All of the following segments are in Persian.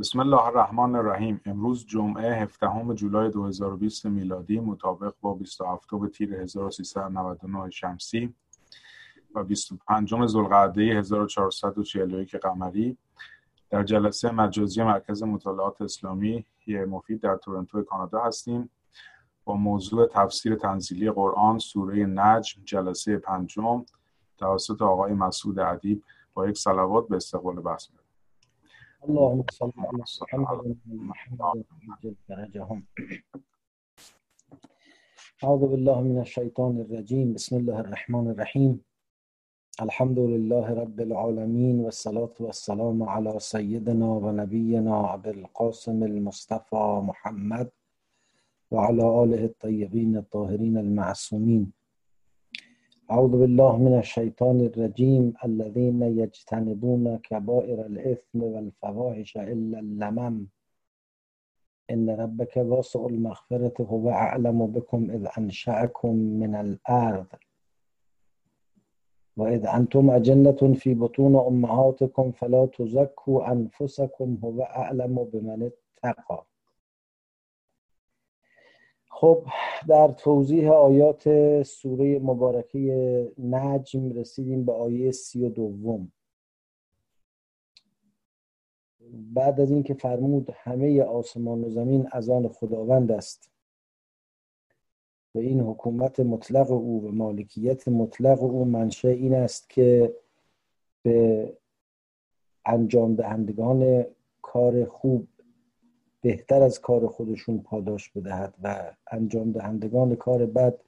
بسم الله الرحمن الرحیم. امروز جمعه 17 جولای 2020 میلادی مطابق با 27 تیر 1399 شمسی و 25 ذوالقعده 1441 قمری در جلسه مجازی مرکز مطالعات اسلامی مفید در تورنتو کانادا هستیم. با موضوع تفسیر تنزیلی قرآن سوره نجم جلسه پنجم توسط آقای مسعود ادیب با یک صلوات به استقبال بحث اللهم صل على محمد جل درجهم. أعوذ بالله من الشیطان الرجیم بسم الله الرحمن الرحیم الحمد لله رب العالمين والصلاة والسلام على سيدنا ونبينا أبي القاسم المصطفى محمد وعلى آله الطيبين الطاهرين المعصومين. أعوذ بالله من الشيطان الرجيم الذين يجتنبون كبائر الإثم والفواحش إلا اللمم. إن ربك واسع المغفرة هو أعلم بكم إذ أنشأكم من الأرض. وإذ أنتم أجنة في بطون أمهاتكم فلا تزكوا أنفسكم هو أعلم بمن اتقى. خب در توضیح آیات سوره مبارکه نجم رسیدیم به آیه سی و دوم. بعد از اینکه فرمود همه آسمان و زمین از آن خداوند است. و این حکومت مطلق او و مالکیت مطلق او منشه این است که به انجام دهندگان کار خوب بهتر از کار خودشون پاداش بدهد و انجام دهندگان کار بد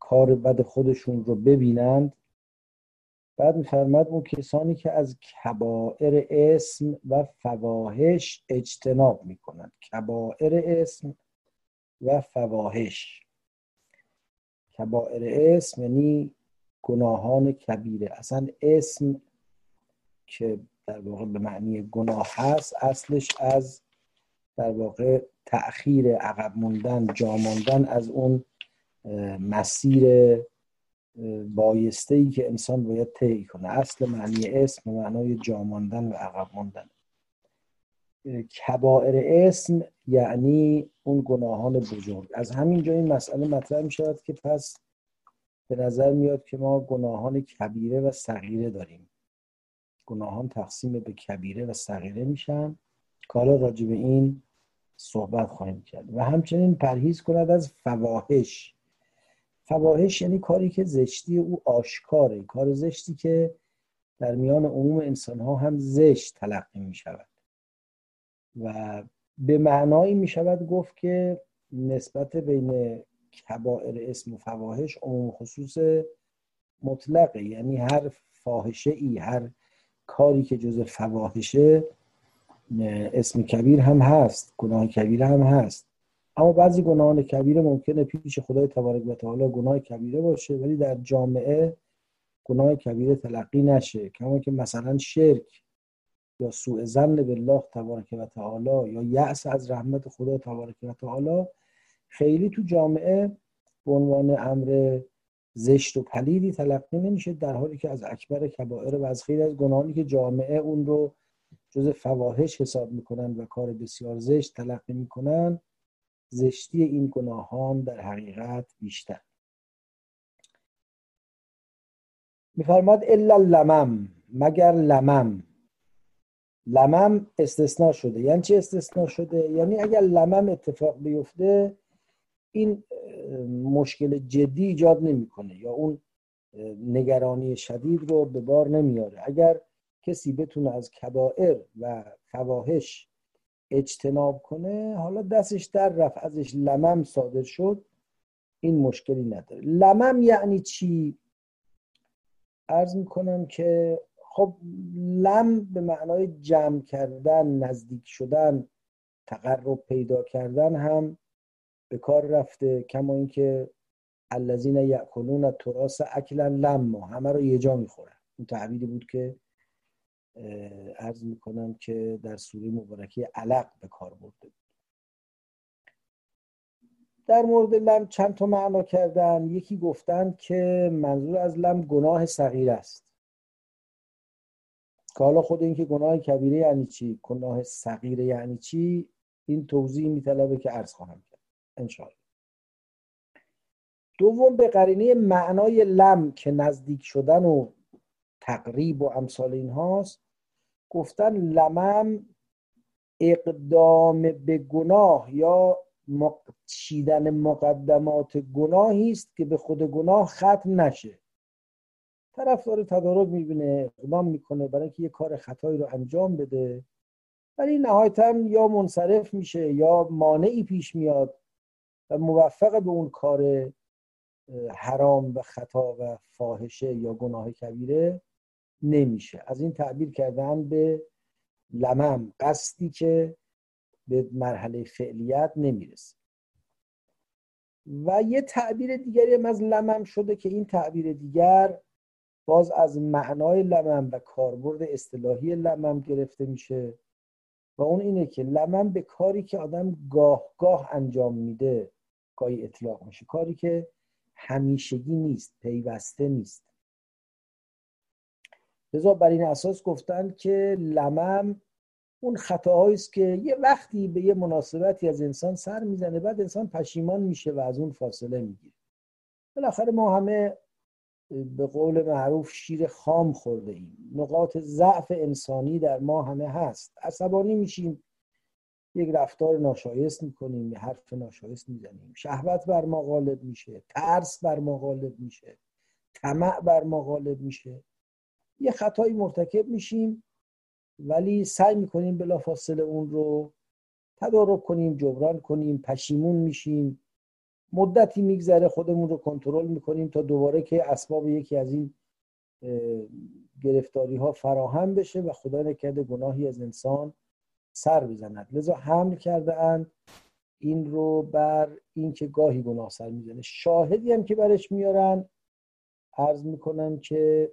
کار بد خودشون رو ببینند. بعد میفرماد اون کسانی که از کبائر اسم و فواهش اجتناب می‌کنند. کبائر اسم و فواهش کبائر اسم یعنی گناهان کبیره. اصلا اسم که در واقع به معنی گناه هست اصلش از در واقع تأخیر عقب موندن جا ماندن از اون مسیر بایسته ای که انسان باید طی کنه. اصل معنی اسم معنای جا ماندن و عقب ماندن کبائر اسم یعنی اون گناهان بزرگ. از همین جا این مسئله مطرح می شود که پس به نظر میاد که ما گناهان کبیره و صغیره داریم. گناهان تقسیم به کبیره و صغیره میشن. که حالا راجع به این صحبت خواهیم کرد. و همچنین پرهیز کند از فواهش فواهش یعنی کاری که زشتی او آشکاره کار زشتی که در میان عموم انسان ها هم زشت تلقی می شود و به معنایی می شود گفت که نسبت بین کبائر اسم و فواهش عموم خصوص مطلقه. یعنی هر فاحشه ای هر کاری که جز فواحشه اسم کبیر هم هست گناه کبیره هم هست. اما بعضی گناهان کبیره ممکنه پیش خدای تبارک و تعالی گناه کبیره باشه ولی در جامعه گناه کبیره تلقی نشه. کما که مثلا شرک یا سوء زن بالله تبارک و تعالی یا یأس از رحمت خدا تبارک و تعالی خیلی تو جامعه به عنوان امر زشت و پلیدی تلقی نمیشه در حالی که از اکبر کبائر و از خیلی از گناهانی که جامعه اون رو جز فواهش حساب می‌کنن و کار بسیار زشت تلقی می‌کنن زشتی این گناهان در حقیقت بیشتر. میفرماد الا لمم مگر لمم. لمم استثناء شده. یعنی چی استثناء شده؟ یعنی اگر لمم اتفاق بیفته این مشکل جدی ایجاد نمی‌کنه یا اون نگرانی شدید رو به بار نمیاره. اگر کسی بتونه از کبائر و فواهش اجتناب کنه حالا دستش در رفت ازش لمم صادر شد این مشکلی نداره. لمم یعنی چی؟ ارز می‌کنم که خب لم به معنای جمع کردن نزدیک شدن تقرب پیدا کردن هم به کار رفته کما اینکه الذین یاکلون التراث اکلا لما همه رو یه جا می‌خورن. اون تعبیری بود که عرض می‌کنم که در سوره مبارکه علق به کار برده بود. در مورد لم چند تا معنا کردن. یکی گفتن که منظور از لم گناه صغیر است. که حالا خود اینکه گناه کبیره یعنی چی؟ گناه صغیره یعنی چی؟ این توضیح میطلبه که عرض خواهم کرد. انشاءالله. دوم به قرینه معنای لم که نزدیک شدن و تقریب و امثال این هاست گفتن لمم اقدام به گناه یا چیدن مقدمات گناهی است که به خود گناه ختم نشه. طرف داره تدارک می‌بینه اقدام می‌کنه برای اینکه یه کار خطایی رو انجام بده. ولی نهایتا یا منصرف میشه یا مانعی پیش میاد و موفق به اون کار حرام و خطا و فاحشه یا گناه کبیره. نمیشه. از این تعبیر کردن به لمم قصدی که به مرحله فعلیت نمی‌رسه. و یه تعبیر دیگری هم از لمم شده که این تعبیر دیگر باز از معنای لمم و کاربرد اصطلاحی لمم گرفته میشه. و اون اینه که لمم به کاری که آدم گاه گاه انجام میده گاهی اطلاق میشه کاری که همیشگی نیست پیوسته نیست. لذا بر این اساس گفتن که لمم اون خطاهایی است که یه وقتی به یه مناسبتی از انسان سر می‌زنه بعد انسان پشیمان میشه و از اون فاصله می‌گیره. بالاخره ما همه به قول معروف شیر خام خورده ایم. نقاط ضعف انسانی در ما همه هست. عصبانی میشیم. یک رفتار ناشایست می‌کنیم یه حرف ناشایست می‌زنیم. شهوت بر ما غالب میشه. ترس بر ما غالب میشه. طمع بر ما غالب میشه. یه خطایی مرتکب میشیم ولی سعی می‌کنیم بلافاصله اون رو تدارک کنیم جبران کنیم پشیمون میشیم. مدتی میگذره خودمون رو کنترل می‌کنیم تا دوباره که اسباب یکی از این گرفتاری ها فراهم بشه و خدا نکرده گناهی از انسان سر بزند. لذا حمل کرده اند این رو بر اینکه گاهی گناه سر می‌زنه. شاهدی هم که برش میارن عرض می‌کنم که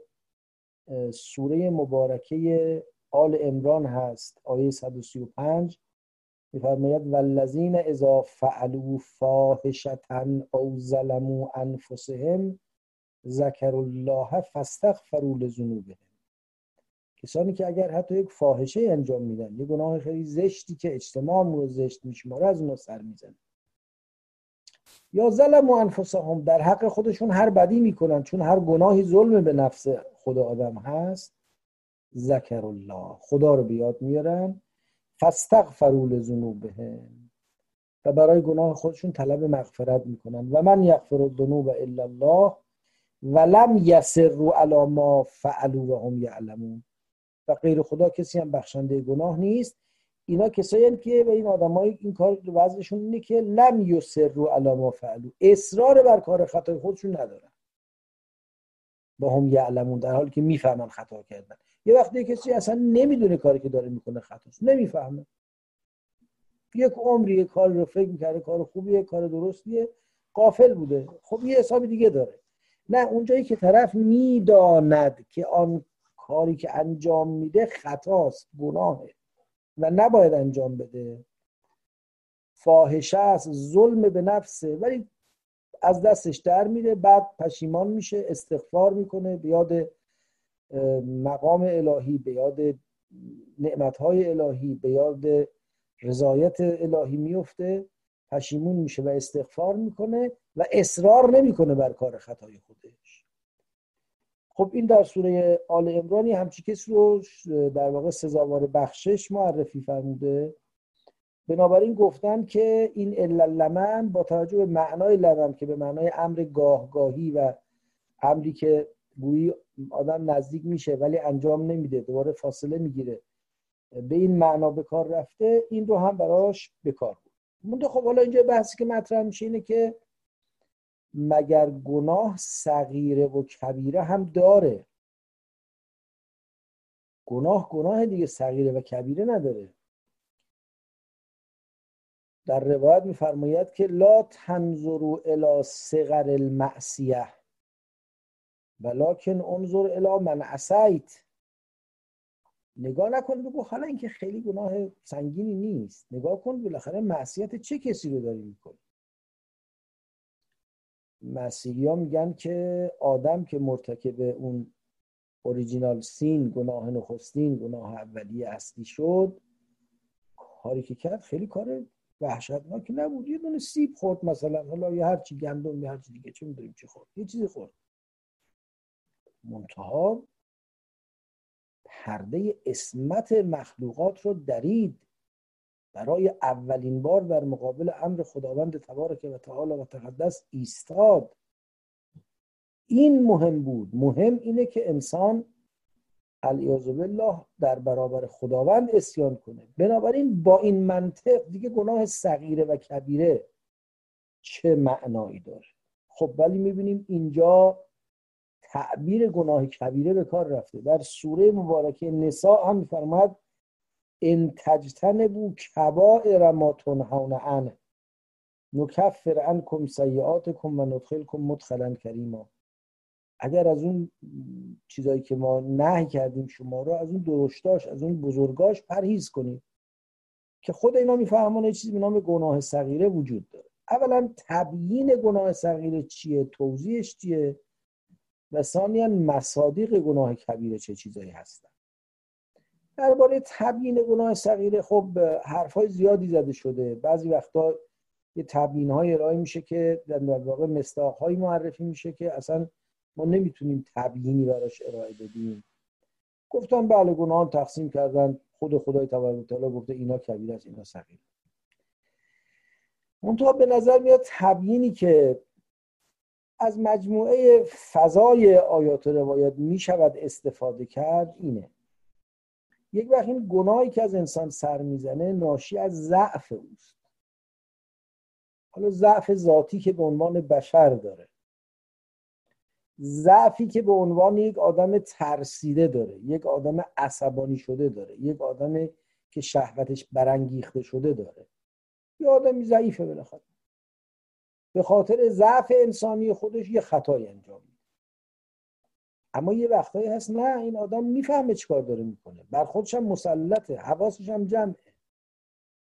سوره مبارکه آل امران هست آیه 135 میفرماید والذین اذا فعلوا فاحشتا او ظلموا انفسهم ذکر الله فاستغفروا لذنوبهم. کسانی که اگر حتی یک فاحشه انجام میدن یه گناه خیلی زشتی که اجتماع رو زشت میشماره از اونها سر می‌زنه یا ظلم و انفسهم در حق خودشون هر بدی می‌کنن چون هر گناهی ظلم به نفس خود آدم هست. ذکر الله خدا رو بیاد میارن. فاستغفروا لذنوبهم. و برای گناه خودشون طلب مغفرت می‌کنن. و من یغفر الذنوب الا الله ولم یسروا علی ما فعلوا و هم یعلمون. و غیر خدا کسی هم بخشنده گناه نیست. اینا کسایی که به این آدمای این کار وضعشون اینه که لم یسروا علی ما فعلوا. اصرار بر کار خطای خودشون ندارن. با هم یعلمون در حالی که می‌فهمن خطا کردن. یه وقتی کسی اصلا نمی‌دونه کاری که داره می‌کنه خطاست نمی‌فهمه. یک عمری یک کار رو فکر می‌کرده کار خوبیه کار درستیه قافل بوده. خب یه حساب دیگه داره. نه اونجایی که طرف می‌داند که آن کاری که انجام میده خطاست گناهه. و نباید انجام بده. فاحشه است ظلم به نفسه ولی از دستش در میره بعد پشیمان میشه استغفار می‌کنه به یاد مقام الهی به یاد نعمتهای الهی به یاد رضایت الهی میفته پشیمون میشه و استغفار می‌کنه و اصرار نمی‌کنه بر کار خطای خودش. خب این در سوره آل امرانی همچی کسی رو در واقع سزاوار بخشش معرفی فرموده. بنابراین گفتن که این الا لمن با توجه به معنای لمن که به معنای امر گاهگاهی و امری که گویی آدم نزدیک میشه ولی انجام نمیده دوباره فاصله می‌گیره به این معنا به کار رفته این رو هم براش به کار بود خب حالا اینجا بحثی که مطرح میشه اینه که مگر گناه صغیره و کبیره هم داره؟ گناه گناه دیگه صغیره و کبیره نداره. در روایت میفرماید که لا تنظروا الی صغر المعصیه ولکن انظر الی من عصیت. نگاه نکن بگو حالا اینکه خیلی گناه سنگینی نیست. نگاه کن بالاخره معصیت چه کسی رو داری می‌کنی؟ مسیحی ها میگن که آدم که مرتکب اون اوریجینال سین گناه نخستین گناه اولیه اصلی شد کاری که کرد خیلی کار وحشتناکی نبود. یه دونه سیب خورد مثلا حالا یه هرچی گندم یه هرچی دیگه چه می‌دونیم چی خورد؟ یه چیزی خورد. منتها پرده اسمت مخلوقات رو درید. برای اولین بار در مقابل امر خداوند تبارک و تعالی و تقدس ایستاد. این مهم بود. مهم اینه که انسان علیاذ بالله در برابر خداوند اسیان کنه. بنابراین با این منطق دیگه گناه صغیره و کبیره چه معنایی داره؟ خب ولی می‌بینیم اینجا تعبیر گناه کبیره به کار رفته. در سوره مبارکه نساء هم میفرماد ان تجتنبوا کبائر ما تنهون عنه. نکفر عنکم سیئاتکم و ندخلکم مدخلا کریما. اگر از اون چیزایی که ما نهی کردیم شما رو از اون درشتاش از اون بزرگاش پرهیز کنید که خود اینا میفهمونه چیزی به نام گناه صغیره وجود داره. اولا تبیین گناه صغیره چیه؟ توضیحش چیه؟ و ثانیا مصادیق گناه کبیره چه چیزایی هستن؟ درباره تبیین گناه صغیره خب حرفای زیادی زده شده. بعضی وقتا یه تبیین های ارائه میشه که در واقع مستاق هایی معرفی میشه که اصلا ما نمی‌تونیم تبیینی براش ارائه بدیم. گفتن بله گناه تقسیم کردن. خود خدای تبارک تعالی گفته اینا کبیر است اینا صغیر منتها به نظر میاد تبیینی که از مجموعه فضای آیات و روایات می شود استفاده کرد اینه. یک وقت این گناهی که از انسان سر می‌زنه ناشی از ضعف اوست. حالا ضعف ذاتی که به عنوان بشر داره. ضعفی که به عنوان یک آدم ترسیده داره یک آدم عصبانی شده داره یک آدم که شهوتش برانگیخته شده داره. یه آدمی ضعیفه بالاخره به خاطر ضعف انسانی خودش یه خطای انجام میده. اما یه وقتایی هست نه این آدم می‌فهمه چیکار داره می‌کنه. بر خودش هم مسلطه حواسش هم جمعه.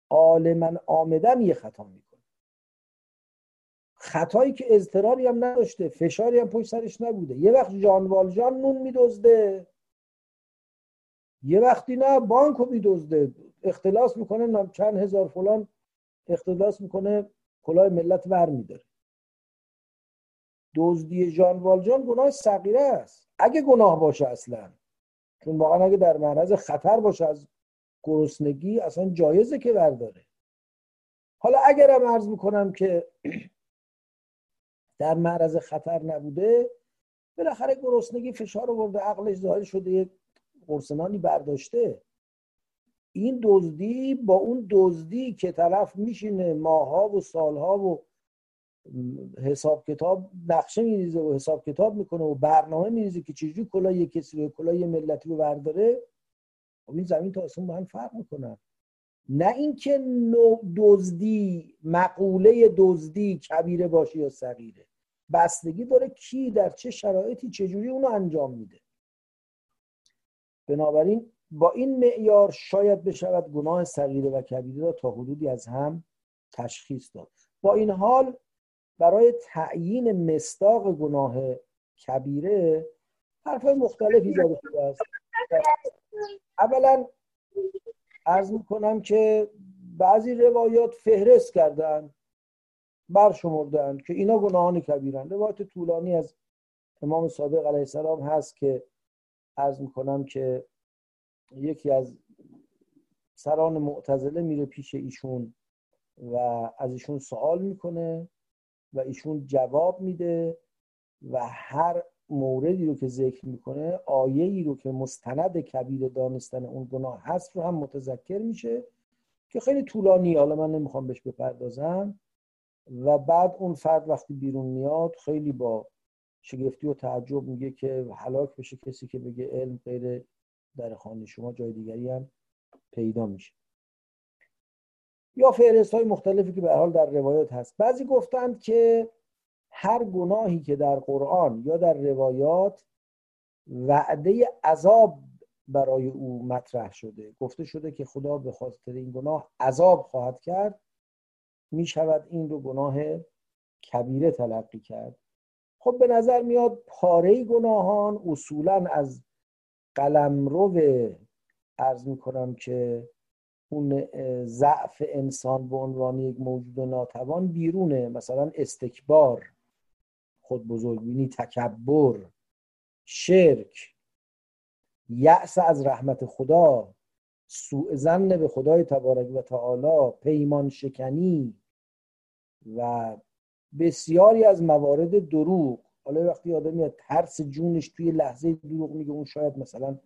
عالما آمدن یه خطا می‌کنه. خطایی که اضطراری هم نداشته فشاری هم پشت سرش نبوده. یه وقت جان والجان نون میدزده. یه وقتی نه بانکو میدزده. اختلاس می‌کنه چند هزار فلان اختلاس می‌کنه کلاه ملت ور میداره. دزدی جان والجان گناه صغیره است. اگه گناه باشه اصلا چون واقعا اگه در معرض خطر باشه از گرسنگی اصلا جایزه که برداره. حالا اگرم عرض می‌کنم که در معرض خطر نبوده بالاخره گرسنگی فشار آورده عقلش ظاهر شده یک قرصنانی برداشته. این دزدی با اون دزدی که طرف میشینه ماها و سالها و حساب کتاب نقشه میریزه و حساب کتاب می‌کنه و برنامه میریزه که چجوری کلاه یک کسی رو یه ملتی رو برداره. خب این زمین تا آسمون با هم فرق می‌کنن. نه اینکه دزدی مقوله دزدی کبیره باشه یا صغیره. بستگی داره کی در چه شرایطی چجوری اونو انجام میده. بنابراین با این معیار شاید بشود گناه صغیره و کبیره را تا حدودی از هم تشخیص داد. با این حال برای تعیین مستاق گناه کبیره حرفای مختلفی زده شده است. اولا ارز می‌کنم که بعضی روایات فهرست کردن برشمردن که اینا گناهان کبیرن. روایت طولانی از امام صادق علیه السلام هست که ارز می‌کنم که یکی از سران معتزله میره پیش ایشون و از ایشون سوال می‌کنه. و ایشون جواب میده و هر موردی رو که ذکر می‌کنه آیه ای رو که مستند کبیر دانستن اون گناه هست رو هم متذکر میشه که خیلی طولانی حالا من نمی‌خوام بهش بپردازم. و بعد اون فرد وقتی بیرون میاد خیلی با شگفتی و تعجب میگه که هلاک بشه کسی که بگه علم غیر در خانه شما جای دیگری هم پیدا میشه. یا فهرست های مختلفی که به حال در روایات هست. بعضی گفتند که هر گناهی که در قرآن یا در روایات وعده عذاب برای او مطرح شده گفته شده که خدا به خاطر این گناه عذاب خواهد کرد می شود این رو گناه کبیره تلقی کرد. خب به نظر میاد پاره گناهان اصولا از قلمرو ارز می‌کنم که اون ضعف انسان به عنوان یک موجود ناتوان بیرونه. مثلا استکبار خود بزرگبینی تکبر شرک یأس از رحمت خدا سوء زن به خدای تبارک و تعالی پیمان شکنی و بسیاری از موارد دروغ. حالا وقتی آدم میاد ترس جونش توی لحظه دروغ میگه اون شاید مثلا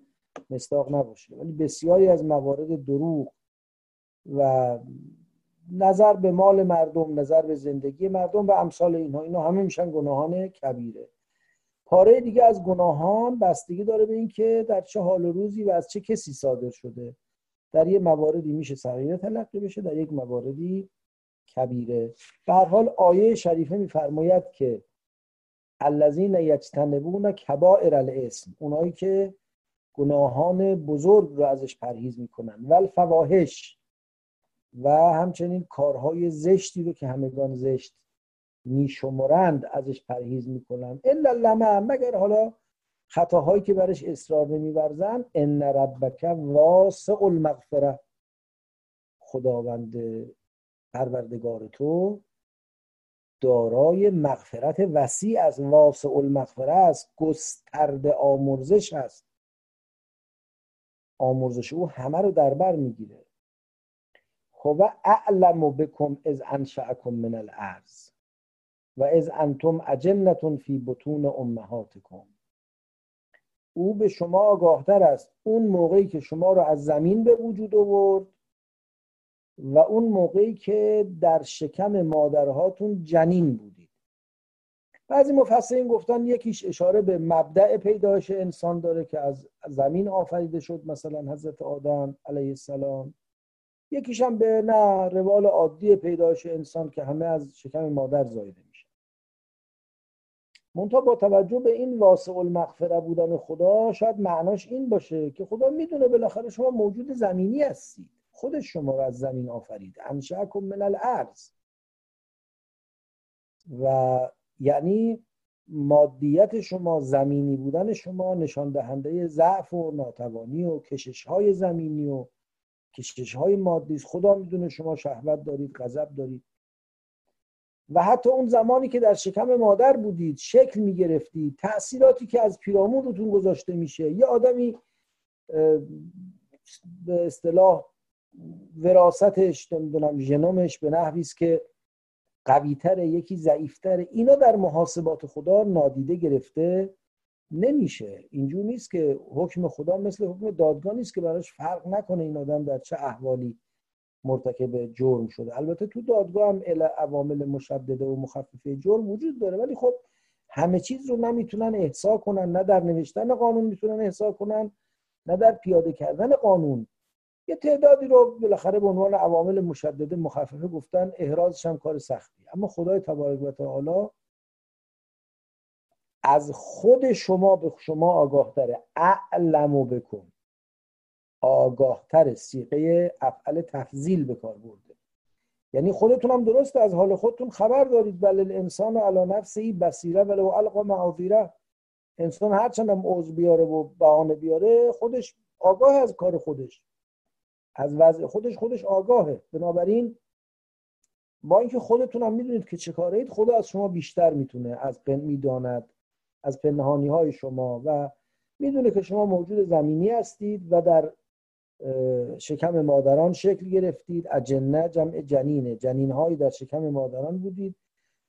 مستاق نباشه. ولی بسیاری از موارد دروغ و نظر به مال مردم نظر به زندگی مردم و امثال اینها. اینا همه میشن گناهان کبیره. پاره دیگه از گناهان بستگی داره به اینکه در چه حال و روزی و از چه کسی صادر شده. در یه مواردی میشه صغیره تلقی بشه در یک مواردی کبیره. به هر حال آیه شریفه میفرماید که الذین یجتنبون کبائر الاسم اونایی که گناهان بزرگ رو ازش پرهیز می‌کنن. ول فواهش و همچنین کارهای زشتی رو که همگان زشت میشمرند ازش پرهیز می‌کنن الا لمه مگر حالا خطاهایی که برش اصرار نمیورزن ان ربک واسع المغفره خداوند پروردگار تو دارای مغفرت وسیع از واسع المغفره است. گسترده آمرزش است. آمرزش او همه رو در بر می‌گیره. خب اعلم بکم از انشأکم من الارض و از انتم اجنتون فی بطون امهاتکم. او به شما آگاهتر است. اون موقعی که شما رو از زمین به وجود آورد و اون موقعی که در شکم مادرهاتون جنین بودید. بعضی مفسرین گفتن یکیش اشاره به مبدع پیدایش انسان داره که از زمین آفریده شد مثلا حضرت آدم علیه السلام. یکیش هم به نه روال عادی پیدایش انسان که همه از شکم مادر زایده میشه. منتها با توجه به این واسع المغفره بودن خدا شاید معناش این باشه که خدا می‌دونه بالاخره شما موجود زمینی هستید. خودش شما رو از زمین آفرید. انشأکم من الارض. و یعنی مادیت شما زمینی بودن شما نشان دهنده ضعف و ناتوانی و کشش های زمینی و کشش های مادی است خدا می‌دونه شما شهوت دارید غضب دارید. و حتی اون زمانی که در شکم مادر بودید شکل می‌گرفتید. تأثیراتی که از پیرامون روتون گذاشته میشه. یه آدمی به اصطلاح وراستش نمی‌دونم ژنومش به نحوی است که قویتر یکی ضعیفتر اینا در محاسبات خدا نادیده گرفته. نمیشه. اینجور نیست که حکم خدا مثل حکم دادگاه نیست که براش فرق نکنه این آدم در چه احوالی مرتکب جرم شده. البته تو دادگاه هم عوامل مشدده و مخففه جرم وجود داره ولی خب همه چیز رو نمی‌تونن احسا کنن نه در نوشتن قانون می‌تونن احسا کنن نه در پیاده کردن قانون. یه تعدادی رو بالاخره به عنوان عوامل مشدده مخففه گفتن احرازش هم کار سختی. اما خدای تبارک و تعالی از خود شما به شما آگاه داره اعلمو بکن. آگاهتر سیقه افعل تفضیل به کار برده. یعنی خودتون هم درست از حال خودتون خبر دارید. بل الانسان علی نفسه بصیره ولو القا معاذیره. انسان هر چند هم عضو بیاره و بهانه بیاره خودش آگاه از کار خودش. از وضع خودش خودش آگاهه. بنابراین با اینکه خودتون هم می‌دونید که چه کارید خدا از شما بیشتر می‌تونه از می‌داند. از پنهانی های شما و می‌دونه که شما موجود زمینی هستید و در شکم مادران شکل گرفتید. اجنه جمع جنینه. جنین هایی در شکم مادران بودید.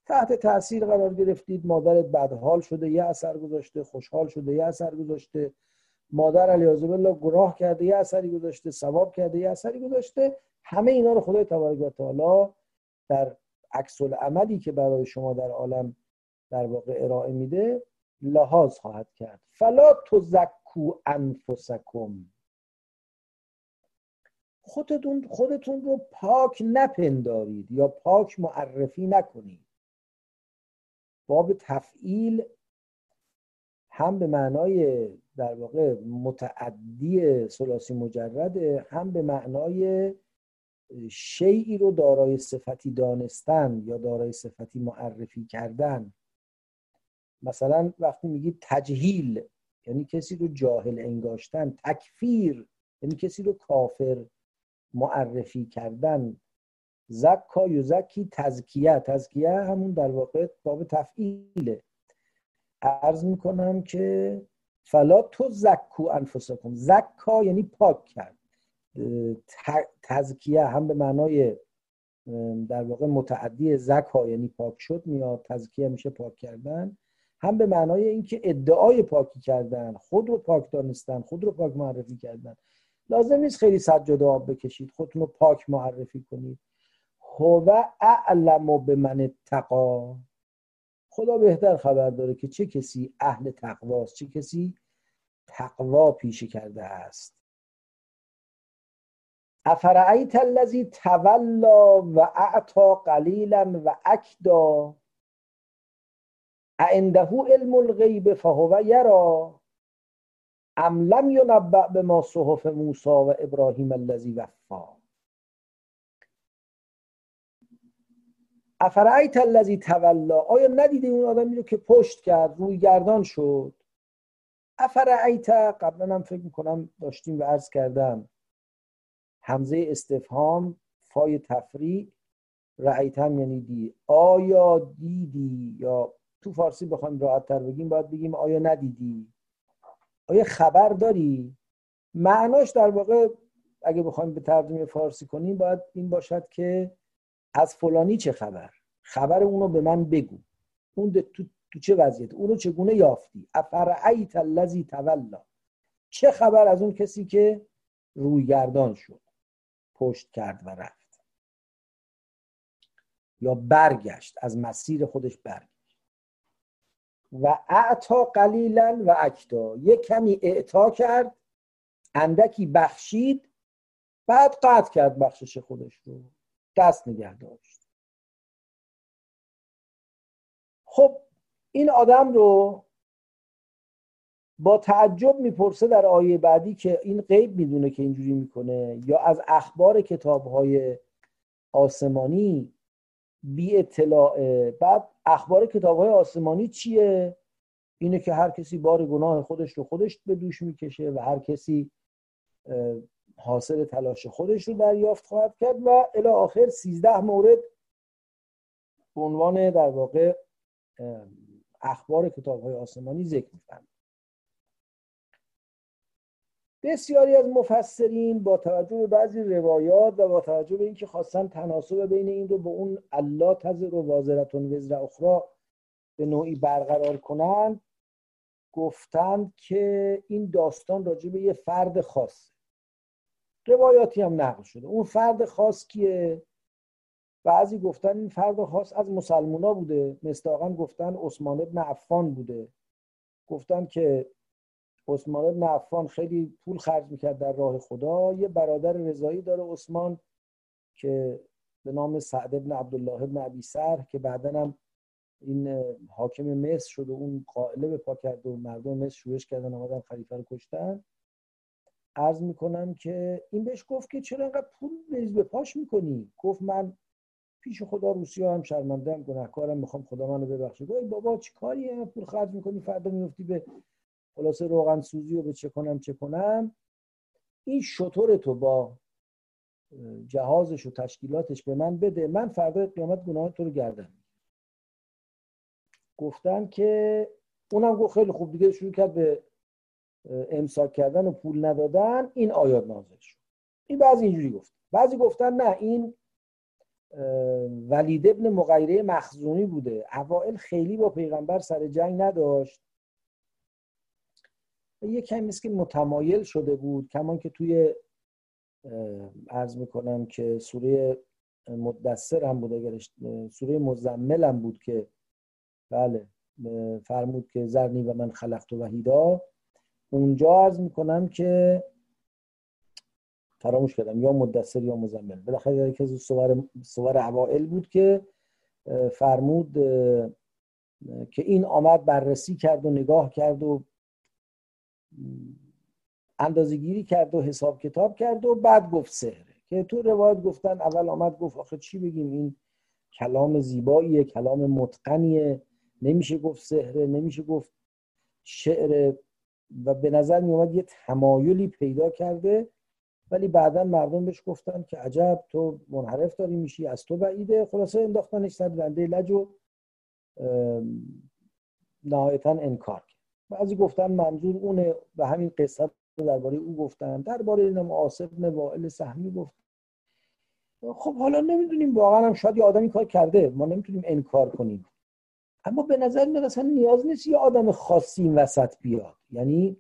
تحت تاثیر قرار گرفتید. مادرت بدحال شده یه اثر گذاشته. خوشحال شده یه اثر گذاشته. مادر علیاذ بالله گناه کرده یه اثری گذاشته. ثواب کرده یه اثری گذاشته. همه اینا رو خدای تبارک و تعالی در عکس عملی که برای شما در عالم در واقع ارائه میده لحاظ خواهد کرد. فلا تزکو انفسکم. خودتون خودتون رو پاک نپندارید یا پاک معرفی نکنید. باب تفعیل هم به معنای در واقع متعدی سلاسی مجرده هم به معنای شیعی رو دارای صفتی دانستن یا دارای صفتی معرفی کردن. مثلا وقتی میگید تجهیل یعنی کسی رو جاهل انگاشتن تکفیر یعنی کسی رو کافر معرفی کردن زکا یزکی تزکیه. تزکیه همون در واقع باب تفعیله. عرض می‌کنم که فلا تو زکو انفسکم. زکا یعنی پاک کرد. تزکیه هم به معنای در واقع متعدی زکا یعنی پاک شد میاد تزکیه میشه پاک کردن. هم به معنای اینکه ادعای پاکی کردن خود رو پاک دانستن خود رو پاک معرفی کردن. لازم نیست خیلی سجاده آب بکشید خودتون رو پاک معرفی کنید. هو اعلم به من تقا خدا بهتر خبر داره که چه کسی اهل تقواست چه کسی تقوا پیشه کرده است. افرعیت الذی تولا و اعطا قلیلا و اکدا. عنده علم الغیب فهو یرا. ام لم ینبأ بما صحف موسی و ابراهیم الذی وفا. افرعیت الذی تولا آیا ندیده اون آدمی رو که پشت کرد روی گردان شد؟ افرعیت قبلا هم فکر می‌کنم داشتیم و عرض کردم. همزه استفهام فای تفریع رعیتم یعنی دی. آیا دیدی یا تو فارسی بخوایم راحت تر بگیم باید بگیم آیا ندیدی؟ آیا خبر داری؟ معناش در واقع اگه بخوایم به ترجمه فارسی کنیم باید این باشد که از فلانی چه خبر؟ خبر اونو به من بگو. اون تو, تو چه وضعیت؟ اونو چگونه یافتی؟ افرعیت الذی تولا. چه خبر از اون کسی که رویگردان شد پشت کرد و رفت؟ یا برگشت از مسیر خودش برگشت. و اعتا قلیلا و اکتا یک کمی اعطا کرد اندکی بخشید بعد قطع کرد بخشش خودش رو. دست نگه داشت. خب این آدم رو با تعجب می‌پرسه در آیه بعدی که این غیب می‌دونه که اینجوری می‌کنه یا از اخبار کتاب های آسمانی بی اطلاع. بعد اخبار کتاب های آسمانی چیه؟ اینه که هر کسی بار گناه خودش رو خودش به دوش می‌کشه و هر کسی حاصل تلاش خودش رو دریافت خواهد کرد و الی آخر سیزده مورد به عنوان در واقع اخبار کتاب های آسمانی ذکر می‌کنند بسیاری از مفسرین با توجه به بعضی روایات و با توجه به اینکه خواستن تناسب بین این رو به اون الله تزر و وازرتون وزر اخرى به نوعی برقرار کنند گفتند که این داستان راجع به یه فرد خاصه. روایاتی هم نقل شده. اون فرد خاص کیه؟ بعضی گفتن این فرد خاص از مسلمونا بوده. مستاقا گفتن عثمان ابن عفان بوده. گفتن که عثمان عفان خیلی پول خرج می‌کرد در راه خدا. یه برادر رضایی داره عثمان که به نام سعد ابن عبدالله ابن عبی سر که بعدا هم این حاکم مصر شد و اون قائله به پا کرد و مردم مصر شورش کردن آمدن خلیفه رو کشتن. عرض می‌کنم که این بهش گفت که چرا انقدر پول به پاش می‌کنی؟ گفت من پیش خدا روسیه هم شرمنده هم گناهکارم می‌خوام خدا منو ببخشه. گفت بابا چی کاری پول خرج می‌کنی؟ فردا میفتی به خلاصه روغن سوزی رو به چه کنم چه کنم. این شطور تو با جهازش و تشکیلاتش به من بده. من فردا قیامت گناه تو رو گردم گفتن که اونم گفت خیلی خوب دیگه شروع کرد به امساک کردن و پول ندادن. این آیات نازل شد. این بعضی اینجوری گفت. بعضی گفتن نه این ولید ابن مغیره مخزونی بوده. اوائل خیلی با پیغمبر سر جنگ نداشت. یه کمی که متمایل شده بود کمان که توی عرض می‌کنم که سوره مدثر هم بود اگرش سوره مزمل هم بود که بله فرمود که زرنی و من خلقت و وحیدا. اونجا عرض می‌کنم که فراموش کردم یا مدثر یا مزمل. بالاخره یکی از سوار سوار اوائل بود که فرمود که این آمد بررسی کرد و نگاه کرد و اندازه گیری کرد و حساب کتاب کرد و بعد گفت سهره که تو روایت گفتن اول آمد گفت آخه چی بگیم؟ این کلام زیباییه کلام متقنیه. نمیشه گفت سهره نمیشه گفت شعر. و به نظر می اومد یه تمایلی پیدا کرده ولی بعدا مردم بهش گفتن که عجب تو منحرف داری میشی از تو بعیده. خلاصه انداختنش سر دنده لج و نهایتا انکار کرد. بعضی گفتن منظور اونه و همین قصه رو درباره او گفتن. درباره این معاصب وائل سهمی گفت. خب حالا نمی‌دونیم واقعا هم شاید یه آدمی کار کرده. ما نمی‌تونیم انکار کنیم. اما به نظر میاد اصلا نیاز نیست یه آدم خاصی این وسط بیاد. یعنی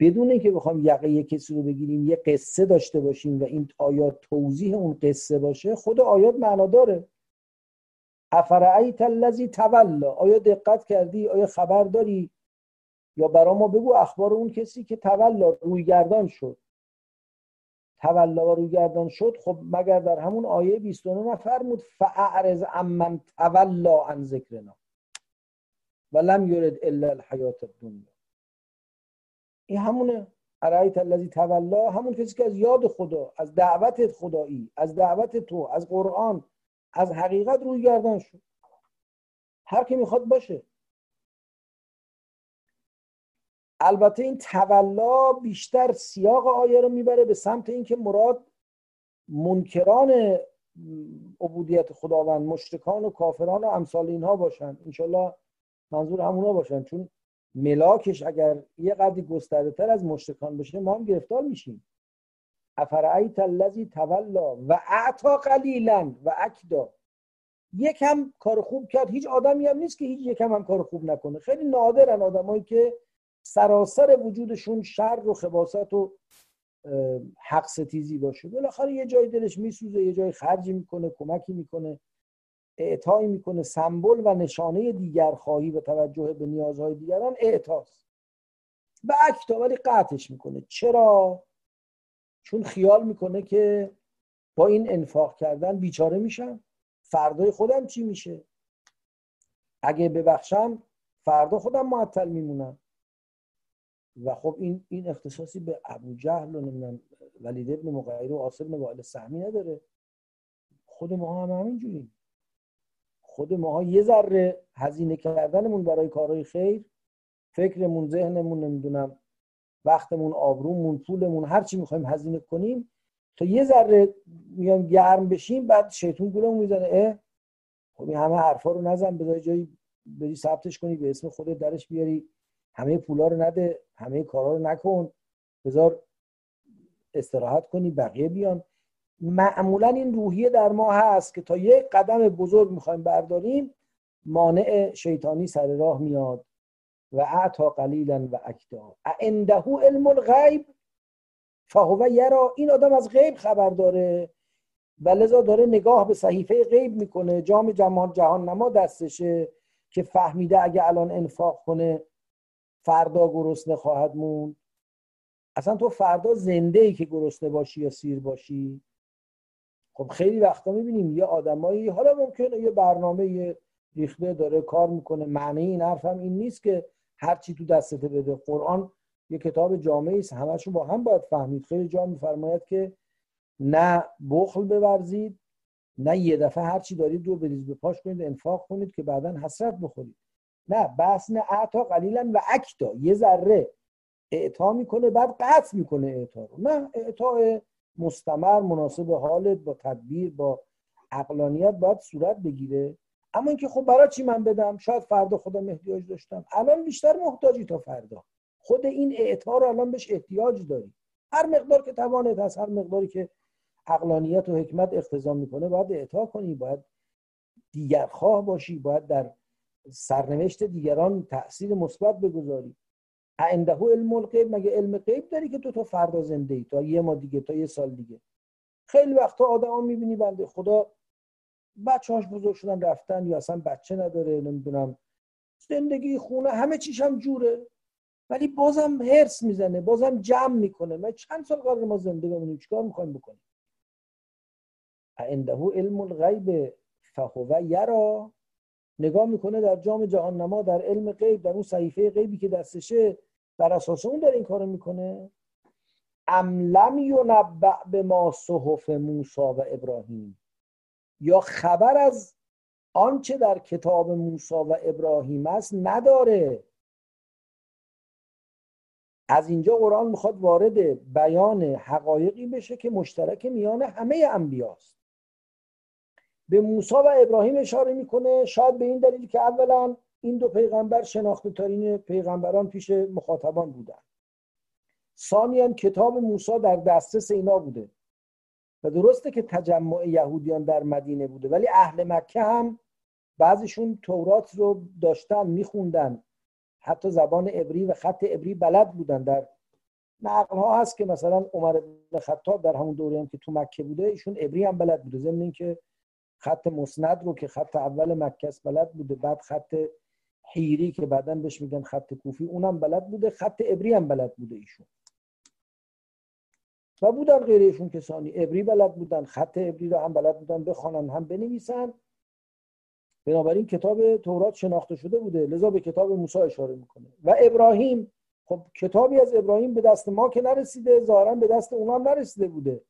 بدون اینکه بخوام یقه کسی رو بگیریم یه قصه داشته باشیم و این آیات توضیح اون قصه باشه خود آیات معنا داره. افرعیت الذی تولا آیا دقت کردی؟ آیا خبر داری؟ یا برا ما بگو اخبار اون کسی که تولا رویگردان شد. تولا و رویگردان شد خب مگر در همون آیه 29 نفرمود فاعرض عمن تولا عن ذکرنا. و لم یرد الا الحیات الدنیا. این همونه. ارایت الذی تولا همون کسی که از یاد خدا از دعوت خدایی از دعوت تو از قرآن از حقیقت روی گردان شد. هر کی می‌خواد باشه. البته این تولا بیشتر سیاق آیه رو می‌بره به سمت اینکه مراد منکران عبودیت خداوند مشرکان و کافران و امثال اینها باشن. انشالله منظور همونا باشن. چون ملاکش اگر یه قدری گسترده تر از مشرکان بشه ما هم گرفتار میشیم. افرعیت الذی تولا و اعطا قلیلا و اکدا. یکم کار خوب کرد هیچ آدمی هم نیست که هیچ یکم هم کار خوب نکنه. خیلی نادرن آدمایی که سراسر وجودشون شر و خباست و حق ستیزی باشه. بالاخره یه جای دلش میسوزه یه جای خرجی می‌کنه کمکی می‌کنه اعطایی می‌کنه سمبل و نشانه دیگر خواهی و توجه به نیازهای دیگران اعطاست. و اکتا ولی قطعش می‌کنه. چرا؟ چون خیال می‌کنه که با این انفاق کردن بیچاره میشم فردای خودم چی میشه؟ اگه ببخشم فردا خودم معطل میمونم. و خب این این اختصاصی به ابو جهل و نمی‌دونم ولید ابن مغیر و آصف ابن وائل سهمی نداره. خود ما هم همینجوریم. خود ماها یه ذره هزینه کردنمون برای کارهای خیر فکرمون ذهنمون نمی‌دونم وقتمون آبرومون پولمون هر چی می‌خوایم هزینه کنیم تا یه ذره میان گرم بشیم بعد شیطون گولمون می‌زنه. اه؟ خب این همه حرفا رو نزن بذاری جایی بری ثبتش کنی به اسم خودت درش بیاری. همه پولا رو نده همه کارا رو نکن. بذار استراحت کنی بقیه بیان. معمولا این روحیه در ما هست که تا یک قدم بزرگ می‌خوایم برداریم مانع شیطانی سر راه میاد. و اعتا قلیلا و اکدا عنده علم الغیب فهو یرا. این آدم از غیب خبر داره. و لذا داره نگاه به صحیفه غیب می‌کنه. جام جهان جهان نما دستشه که فهمیده اگه الان انفاق کنه فردا گرسنه خواهد موند؟ اصلا تو فردا زنده ای که گرسنه باشی یا سیر باشی؟ خب خیلی وقتا می‌بینیم یه آدمایی حالا ممکنه یه برنامه یه ریخته داره کار می‌کنه معنی این حرف هم این نیست که هر چی تو دستته بده. قرآن یه کتاب جامعی است همشون با هم باید فهمید. خیلی جا میفرماید که نه بخل بورزید نه یه دفعه هر چی دارید رو بریز به پاش کنید انفاق کنید که بعدا حسرت بخورید. نه بس نه اعتا قلیلا و اکتا. یه ذره اعطا می‌کنه بعد قطع می‌کنه اعطا رو. نه اعطا مستمر مناسب حالت با تدبیر با عقلانیت باید صورت بگیره. اما اینکه خب برای چی من بدم؟ شاید فردا خودم احتیاج داشتم. الان بیشتر محتاجی تا فردا. خود این اعطا رو الان بهش احتیاج داری. هر مقدار که توانت هست هر مقداری که عقلانیت و حکمت اقتضا می‌کنه باید اعطا کنی باید دیگر خواه باشی باید در سرنوشت دیگران تاثیر مثبت بگذاری. عنده علم الغیب مگه علم غیب داری که تو تا فردا زنده ای تا یه ما دیگه تا یه سال دیگه. خیلی وقتا آدما می‌بینی بنده خدا بچه‌هاش بزرگ شدن رفتن یا اصلا بچه نداره نمی‌دونم. زندگی خونه همه چیش هم جوره. ولی بازم هرس می‌زنه بازم جمع می‌کنه. ما چند سال قرار ما زنده بمونیم؟ چیکار می‌خوایم بکنیم؟ عنده علم الغیب فهو یرا نگاه می‌کنه در جام جهان نما در علم غیب در اون صحیفه غیبی که دستشه بر اساس اون داره این کارو می‌کنه؟ ام لم ینبع به ما صحف موسی و ابراهیم. یا خبر از آنچه در کتاب موسی و ابراهیم است نداره. از اینجا قرآن می‌خواد وارد بیان حقایقی بشه که مشترک میان همه انبیاست. به موسی و ابراهیم اشاره می‌کنه. شاید به این دلیل که اولا این دو پیغمبر شناخته ترین پیغمبران پیش مخاطبان بودن ثانیا کتاب موسی در دسترس اینا بوده و درسته که تجمع یهودیان در مدینه بوده ولی اهل مکه هم بعضیشون تورات رو داشتن میخوندن. حتی زبان عبری و خط عبری بلد بودن. در نقل ها هست که مثلا عمر بن خطاب در همون دوره هم که تو مکه بوده ایشون عبری هم بلد بوده. ضمن اینکه خط مسند رو که خط اول مکه بلد بوده بعد خط حیری که بعدا بهش میگن خط کوفی اونم بلد بوده خط عبری هم بلد بوده ایشون. و بودن غیر ایشون کسانی. عبری بلد بودن خط عبری رو هم بلد بودن بخوانن هم بنویسن. بنابراین کتاب تورات شناخته شده بوده. لذا به کتاب موسی اشاره می‌کنه. و ابراهیم خب کتابی از ابراهیم به دست ما که نرسیده ظاهرا به دست اونا هم نرسیده بوده.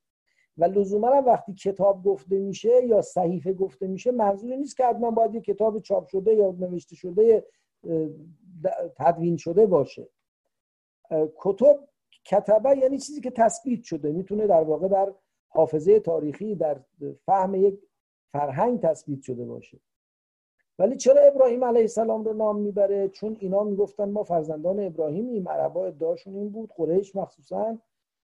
و لزوما وقتی کتاب گفته میشه یا صحیفه گفته میشه منظور نیست که حتما باید یه کتاب چاپ شده یا نوشته شده تدوین شده باشه. کتب کتبه یعنی چیزی که تثبیت شده. می‌تونه در واقع در حافظه تاریخی در فهم یک فرهنگ تثبیت شده باشه. ولی چرا ابراهیم علیه السلام رو نام می‌بره؟ چون اینا می‌گفتن ما فرزندان ابراهیمیم عربا ادعاشون این بود قریش مخصوصا.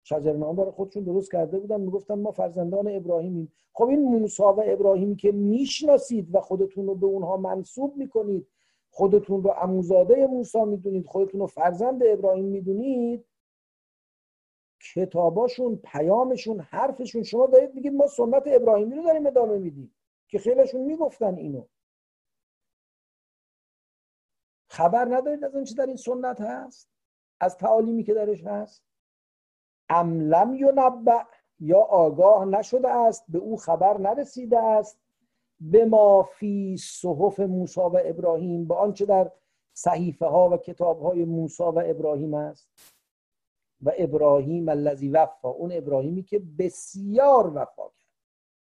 شجرنامه برای خودشون درست کرده بودن. می‌گفتن ما فرزندان ابراهیمیم. خب این موسی و ابراهیمی که می‌شناسید و خودتون رو به اونها منصوب می‌کنید خودتون رو اموزاده موسی می‌دونید خودتون رو فرزند ابراهیم می‌دونید کتاباشون پیامشون حرفشون. شما دارید میگید ما سنت ابراهیمی رو داریم ادامه میدیم که خیلیشون می‌گفتن اینو. خبر ندارید از چی در این سنت هست؟ از تعالیمی که درش هست؟ املم ینبع یا آگاه نشده است به او خبر نرسیده است. به ما فی صحف موسی و ابراهیم به آنچه در صحیفه ها و کتاب های موسی و ابراهیم است. و ابراهیم الذی وفا اون ابراهیمی که بسیار وفا کرد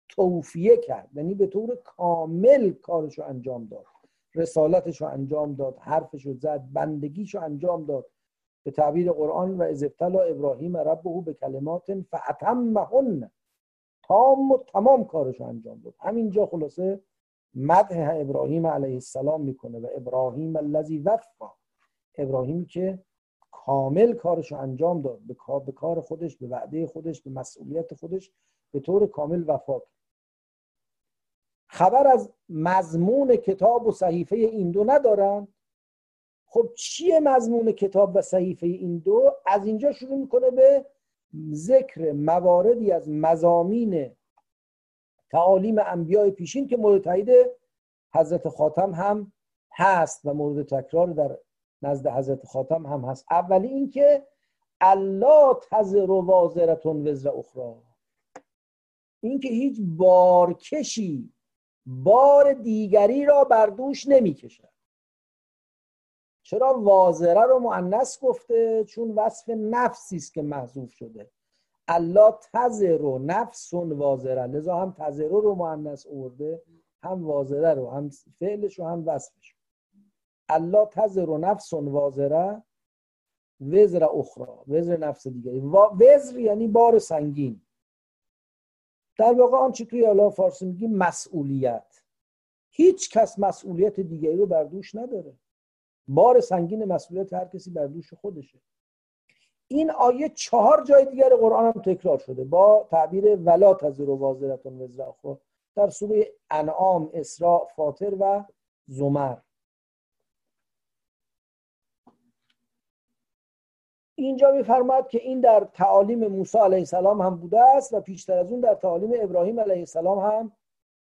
توفیه کرد. یعنی به طور کامل کارش رو انجام داد رسالتش رو انجام داد حرفش رو زد بندگیش انجام داد. به تعبیر قرآن و از ابتلا ابراهیم ربه به کلمات فعتمهن تام و تمام کارش انجام داد. همینجا خلاصه مدح ابراهیم علیه السلام می‌کنه و ابراهیم الذی وفا. ابراهیم که کامل کارش انجام داد. به کار, خودش به وعده خودش به مسئولیت خودش به طور کامل وفا خبر از مضمون کتاب و صحیفه این دو ندارن. خب چیه مضمون کتاب و صحیفه این دو؟ از اینجا شروع می‌کنه به ذکر مواردی از مزامین تعالیم انبیاء پیشین که مورد تایید حضرت خاتم هم هست و مورد تکرار در نزد حضرت خاتم هم هست. اولی اینکه الله تزر و وازرتون وزر اخرى اینکه هیچ بارکشی بار دیگری را بر دوش نمی‌کشد. چرا وازره رو مؤنث گفته؟ چون وصف نفسی است که محذوف شده. الله تزر نفس وازره لذا هم تزر رو مؤنث آورده هم وازره رو هم فعلش رو هم وصفش. الله تزر و نفس وازره وزر اخرى وزر نفس دیگری. وزر یعنی بار سنگین. در واقع آنچه توی اعلام فارسی میگیم مسئولیت. هیچ کس مسئولیت دیگری رو بر دوش نداره. بار سنگین مسئولیت هر کسی بر دوش خودشه. این آیه چهار جای دیگر قرآن هم تکرار شده. با تعبیر ولا تزر و وازرتون وزر در سوره انعام اسراء فاطر و زمر. اینجا میفرماد که این در تعالیم موسی علیه السلام هم بوده است و پیشتر از اون در تعالیم ابراهیم علیه السلام هم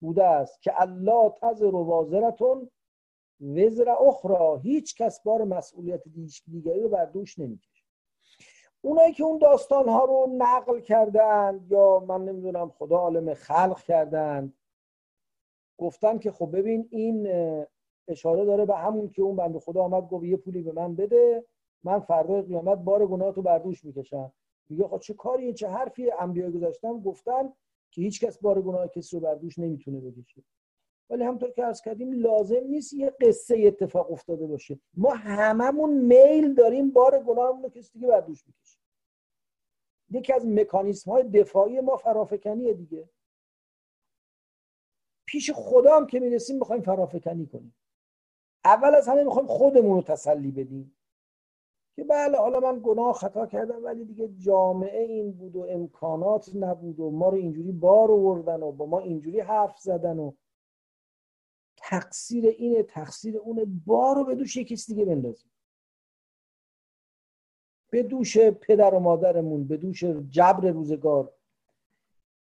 بوده است که الله تزر و وازرتون وزر اخرى هیچ کس بار مسئولیت دیگری رو بر دوش نمی‌کشه. اونایی که اون داستان ها رو نقل کردند یا من نمی‌دونم خدا عالم خلق کردند گفتن که خب ببین این اشاره داره به همون که اون بنده خدا آمد گفت یه پولی به من بده من فردا قیامت بار گناه تو بردوش می‌کشم. میگه خب چه کاریه چه حرفی؟ انبیا گذاشتم گفتن که هیچ کس بار گناه کسی رو بردوش نمی‌تونه بکشه. ولی همطور که ارز کردیم لازم نیست یه قصه اتفاق افتاده باشه. ما هممون میل داریم بار گناهمون رو کسی دیگه بردوش بکشه. یکی از مکانیسم های دفاعی ما فرافکنیه دیگه. پیش خدا هم که می‌رسیم می‌خوایم فرافکنی کنیم. اول از همه می‌خوایم خودمون رو تسلی بدیم. که بله حالا من گناه خطا کردم ولی دیگه جامعه این بود و امکانات نبود و ما رو اینجوری بار آوردن و با ما اینجوری حرف زدن و تقصیر اینه تقصیر اونه. بار رو به دوش کسی دیگه بندازیم. به دوش پدر و مادرمون به دوش جبر روزگار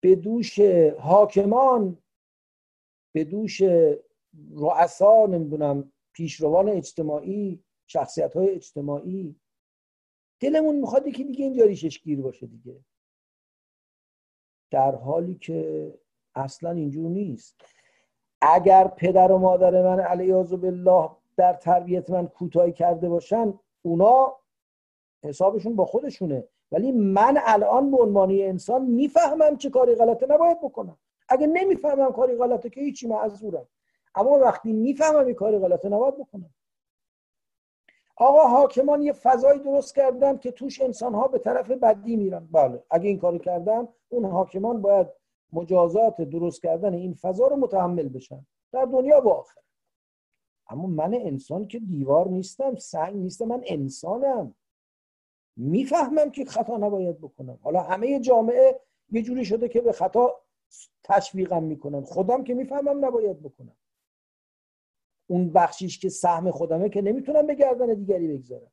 به دوش حاکمان به دوش رؤسا نمی‌دونم پیشروان اجتماعی شخصیت های اجتماعی. دلمون می‌خواد که دیگه اینجا ریشش گیر باشه دیگه. در حالی که اصلا اینجور نیست. اگر پدر و مادر من علیاذ بالله در تربیت من کوتاهی کرده باشن اونا حسابشون با خودشونه. ولی من الان به عنوان انسان می‌فهمم چه کاری غلطه نباید بکنم. اگه نمی‌فهمم کاری غلطه که هیچی معذورم. اما وقتی می‌فهمم این کاری غلطه نباید بکنم. آقا حاکمان یه فضایی درست کردن که توش انسان ها به طرف بدی میرن. بله اگه این کاری کردن اون حاکمان باید مجازات درست کردن این فضا رو متحمل بشن. در دنیا و آخر. اما من انسان که دیوار نیستم سنگ نیستم من انسانم. می‌فهمم که خطا نباید بکنم. حالا همه جامعه یه جوری شده که به خطا تشویقم می‌کنن. خودم که می‌فهمم نباید بکنم. اون بخشیش که سهم خودمه که نمی‌تونم به گردن دیگری بگذارم.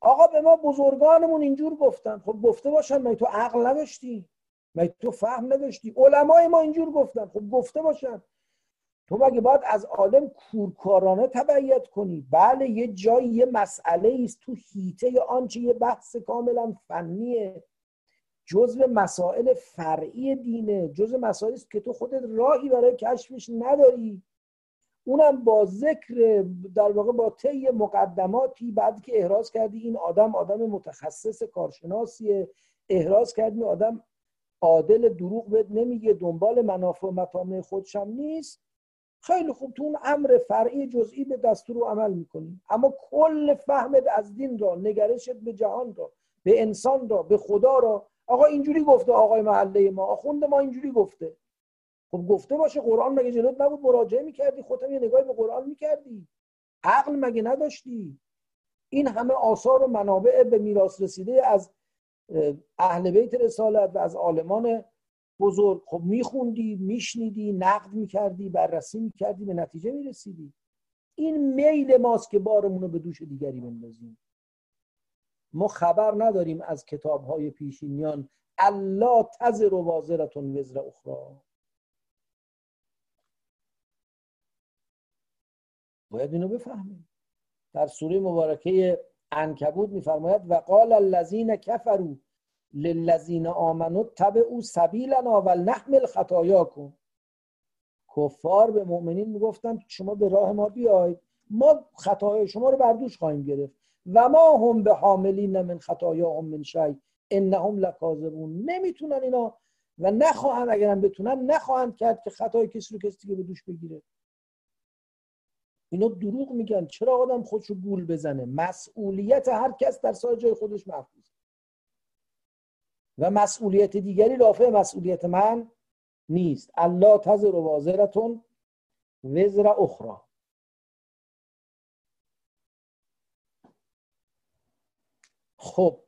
آقا به ما بزرگانمون اینجور گفتن. خب گفته باشن من تو عقل نداشتی؟ من تو فهم نداشتی؟ علمای ما اینجور گفتن. خب گفته باشن. تو مگه باید از آدم کورکارانه تبعیت کنی؟ بله یه جایی یه مسئله است تو هیته آنچه یه بحث کاملا فنیه. جزء مسائل فرعی دینه. جزء مسائلی است که تو خودت راهی برای کشفش نداری. اونم با ذکر در واقع با طی مقدماتی بعد که احراز کردی این آدم آدم متخصص کارشناسیه. احراز کردی آدم عادل دروغ بهت نمیگه دنبال منافع و خودشم نیست. خیلی خوب تو اون امر فرعی جزئی به دستور عمل می‌کنی. اما کل فهمت از دین را نگرشت به جهان را به انسان را به خدا را. آقا اینجوری گفته آقای محله ما. آخوند ما اینجوری گفته. خب گفته باشه قرآن مگه جلوت نبود؟ مراجعه می‌کردی. خودت یه نگاهی به قرآن می‌کردی. عقل مگه نداشتی؟ این همه آثار و منابع به میراث رسیده از اهل بیت رسالت و از عالمان بزرگ. خب میخوندی میشنیدی نقد می‌کردی بررسی می‌کردی به نتیجه می‌رسیدی. این میل ماست که بارمون رو به دوش دیگری بندازیم. ما خبر نداریم از کتاب های پیشینیان. الله تزر و وازرتون وزر اخرى. باید اینو بفهمیم. در سوره مبارکه انکبود میفرماید و قال الذین کفروا للذین آمنوا تبعوا سبیلنا ولنحمل خطایاکم. کفار به مؤمنین می‌گفتن شما به راه ما بیاید ما خطاهای شما رو بر دوش خواهیم گرفت و ما هم به حاملین من خطایا هم من شی انهم لکاذبون. نمی‌تونن اینا و نخواهند اگرم بتونن نخواهند کرد که خطای کسی رو کسی دیگه به دوش بگیره. اینا دروغ میگن. چرا آدم خودش رو گول بزنه؟ مسئولیت هر کس در سال جای خودش محفوظ و مسئولیت دیگری رافع مسئولیت من نیست. الله تزر و وازرتون وزر اخرى خب.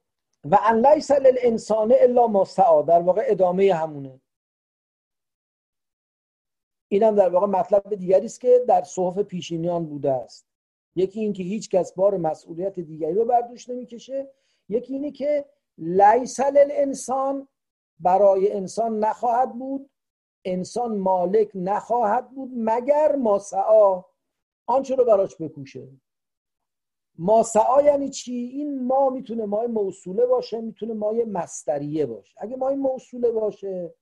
و ان لیس للانسان الا ما در واقع ادامه همونه. اینم در واقع مطلب دیگری است که در صحف پیشینیان بوده است. یکی اینکه هیچ کس بار مسئولیت دیگری رو بر دوش نمی‌کشه. یکی اینه که لیس للانسان برای انسان نخواهد بود. انسان مالک نخواهد بود مگر ما سعا آنچه رو براش بکوشه. ما سعا یعنی چی؟ این ما می‌تونه مای موصوله باشه می‌تونه مای مستریه باشه. اگه مای موصوله باشه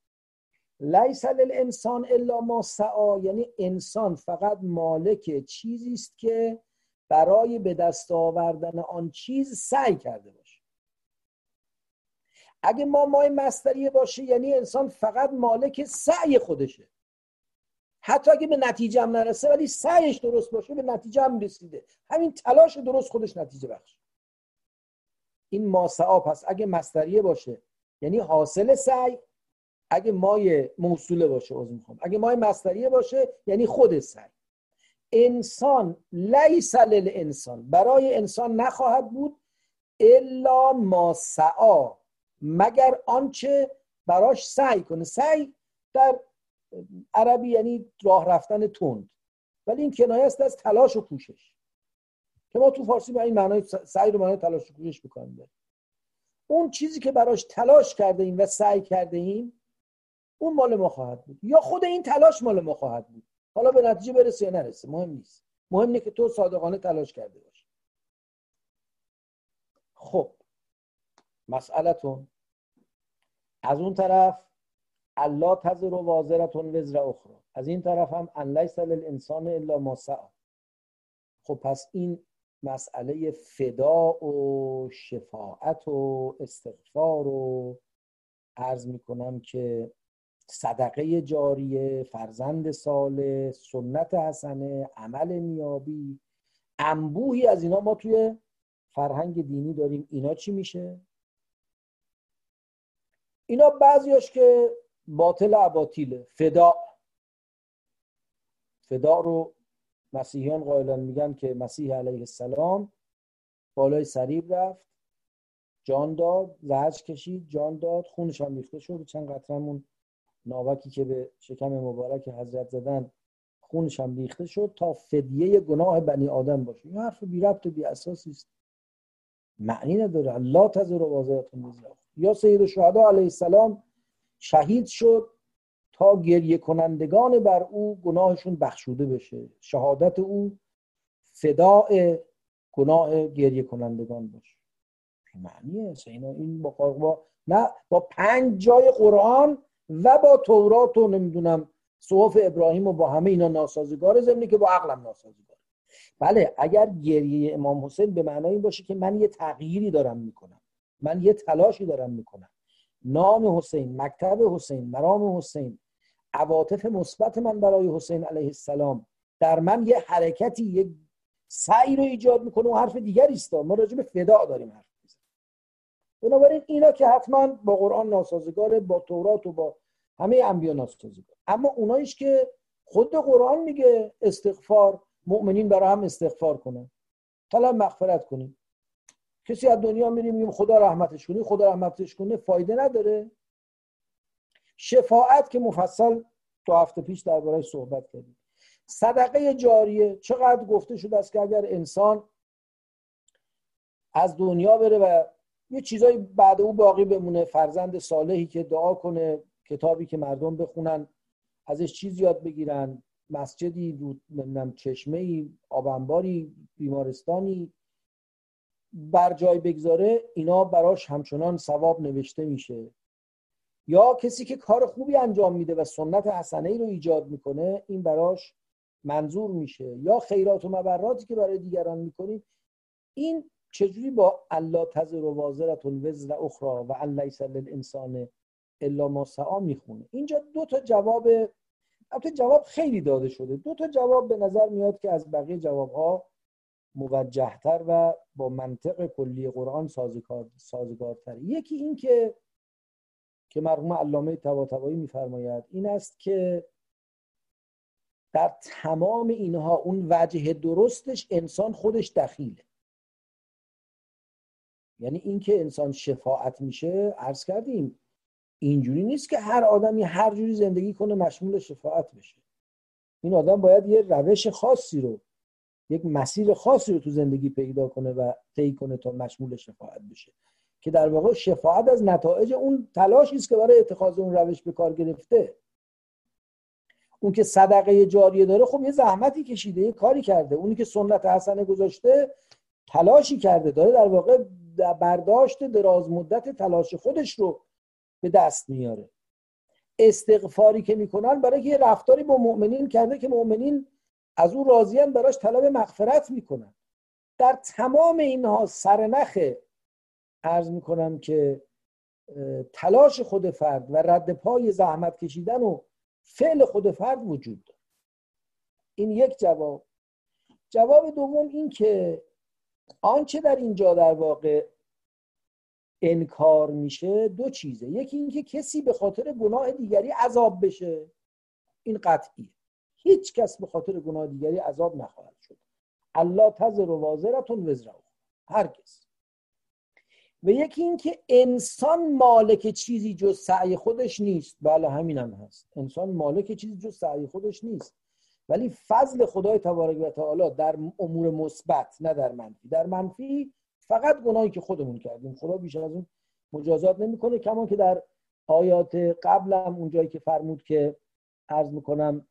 لیس للانسان الا ما سعا یعنی انسان فقط مالک چیزی است که برای به دست آوردن آن چیز سعی کرده باشه. اگه ما مای مستریه باشه یعنی انسان فقط مالک سعی خودشه. حتی اگه به نتیجه هم نرسه ولی سعیش درست باشه به نتیجه هم رسیده. همین تلاش درست خودش نتیجه بخش. این ماسعا پس اگه مستریه باشه یعنی حاصل سعی اگه مای موصوله باشه از می‌خوام. اگه مای مستریه باشه یعنی خود سعی انسان لیس انسان برای انسان نخواهد بود الا ما سعا مگر آنچه براش سعی کنه. سعی در عربی یعنی راه رفتن تند. ولی این کنایه است از تلاش و کوشش که ما تو فارسی با این معنای سعی رو معنای تلاش و کوشش بکنیم اون چیزی که براش تلاش کرده ایم و سعی کرده ایم اون مال ما خواهد بود. یا خود این تلاش مال ما خواهد بود. حالا به نتیجه برسه یا نرسه مهم نیست. مهم اینه که تو صادقانه تلاش کرده باشی. خب مسئلتون از اون طرف الله تزر و وازرتون وزر اخرى از این طرف هم ان لیس للانسان الا ما سعی. خب پس این مسئله فدا و شفاعت و استغفار و عرض می‌کنم که صدقه جاریه فرزند ساله سنت حسنه عمل نیابی. انبوهی از اینا ما توی فرهنگ دینی داریم. اینا چی میشه؟ اینا بعضیاش که باطل اباطیله فدا فدا رو مسیحیان قائلان میگن که مسیح علیه السلام بالای سریب رفت جان داد زهج کشید جان داد خونش هم ریخته شد چند قطرمون ناوکی که به شکم مبارک حضرت زدن خونش هم ریخته شد تا فدیه گناه بنی آدم باشه. این حرف بی ربط و بی اساسی است. معنی نداره. الله تزر و یا سید الشهدا علیه السلام شهید شد تا گریه کنندگان بر او گناهشون بخشوده بشه. شهادت او فداع گناه گریه کنندگان باشه. معنیه. اینا این با نه با پنج جای قرآن و با تورات و نمی‌دونم صحف ابراهیم و با همه اینا ناسازگار زمینی که با عقلم ناسازگار. بله اگر گریه امام حسین به معنای این باشه که من یه تغییری دارم می‌کنم. من یه تلاشی دارم می‌کنم. نام حسین مکتب حسین مرام حسین عواطف مثبت من برای حسین علیه السلام. در من یه حرکتی یه سعی رو ایجاد می‌کنه و حرف دیگری است ما راجع به فدا داریم حرف بنابراین اینا که حتما با قرآن ناسازگاره با تورات و با همه انبیا ناسازگار. اما اونایش که خود قرآن میگه استغفار مؤمنین برای هم استغفار کنن طلب مغفرت کنیم. کسی از دنیا میریم میگیم خدا رحمتش کنه خدا رحمتش کنه فایده نداره. شفاعت که مفصل دو هفته پیش درباره صحبت کردیم. صدقه جاریه. چقدر گفته شده است که اگر انسان از دنیا بره و یه چیزایی بعد او باقی بمونه فرزند صالحی که دعا کنه کتابی که مردم بخونن ازش چیز یاد بگیرن مسجدی نمی‌دونم چشمه ای آبنباری بیمارستانی بر جای بگذاره اینا براش همچنان ثواب نوشته میشه. یا کسی که کار خوبی انجام میده و سنت حسنه ای رو ایجاد می‌کنه این براش منظور میشه. یا خیرات و مبراتی که برای دیگران می‌کنید این چجوری با الله تزر و وازرتون وزر اخرى و لیس للانسان الا ما سعا می‌خونه؟ اینجا دو تا جواب البته جواب خیلی داده شده. دو تا جواب به نظر میاد که از بقیه جواب ها موجهتر و با منطق کلی قرآن سازگار سازگارتر یکی این که که مرحوم علامه طباطبایی میفرماید این است که در تمام اینها اون وجه درستش انسان خودش دخیله. یعنی اینکه انسان شفاعت میشه عرض کردیم اینجوری نیست که هر آدمی هر جوری زندگی کنه مشمول شفاعت بشه. این آدم باید یه روش خاصی رو یک مسیر خاصی رو تو زندگی پیدا کنه و طی کنه تا مشمول شفاعت بشه. که در واقع شفاعت از نتایج اون تلاشی است که برای اتخاذ اون روش به کار گرفته. اون که صدقه جاریه داره خب یه زحمتی کشیده یه کاری کرده. اونی که سنت حسنه گذاشته تلاشی کرده داره در واقع برداشت دراز مدت تلاش خودش رو به دست میاره. استغفاری که می‌کنن برای یه رفتاری با مؤمنین کرده که مؤمنین از او راضیان براش طلب مغفرت می‌کنن. در تمام اینها سرنخ ارز می‌کنم که تلاش خود فرد و رد پای زحمت کشیدن و فعل خود فرد وجود داره. این یک جواب. جواب دوم این که آنچه در اینجا در واقع انکار میشه دو چیزه. یکی اینکه کسی به خاطر گناه دیگری عذاب بشه. این قطعیه. هیچ کس به خاطر گناه دیگری عذاب نخواهد شد. الله تزر و وازرتون وزر هر کس. و یکی اینکه انسان مالک چیزی جز سعی خودش نیست. بله همین هم هست. انسان مالک چیزی جز سعی خودش نیست. ولی فضل خدای تبارک و تعالی در امور مثبت نه در منفی. در منفی فقط گناهی که خودمون کردیم. خدا بیش از اون مجازات نمی‌کنه کما که در آیات قبلم اونجایی که فرمود که عرض می‌کنم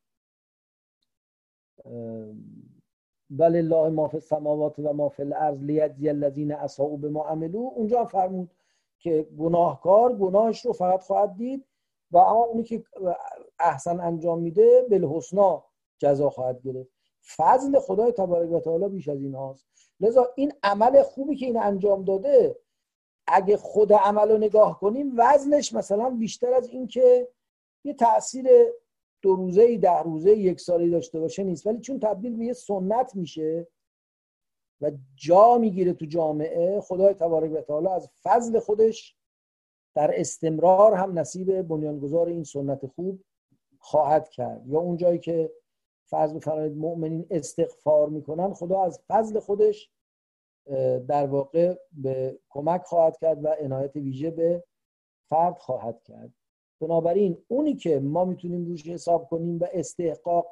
بل الله ما فی السماوات و ما فی الارض لیجزی الذین اساءوا بما عملوا. اونجا فرمود که گناهکار گناهش رو فقط خواهد دید و اما اونی که احسن انجام میده بالحسنا جزا خواهد گرفت. فضل خدای تبارک و تعالی بیش از این هاست. لذا این عمل خوبی که این انجام داده اگه خود عمل رو نگاه کنیم وزنش مثلا بیشتر از این که یه تاثیر دو روزه ده روزه یک سالی داشته باشه نیست. ولی چون تبدیل به یه سنت میشه و جا می‌گیره تو جامعه خدای تبارک و تعالی از فضل خودش در استمرار هم نصیب بنیانگذار این سنت خوب خواهد کرد. یا اون جایی که فرض بفرمایید مؤمنین استغفار می‌کنن خدا از فضل خودش در واقع به کمک خواهد کرد و عنایت ویژه به فرد خواهد کرد. بنابراین اونی که ما می‌تونیم روش حساب کنیم و استحقاق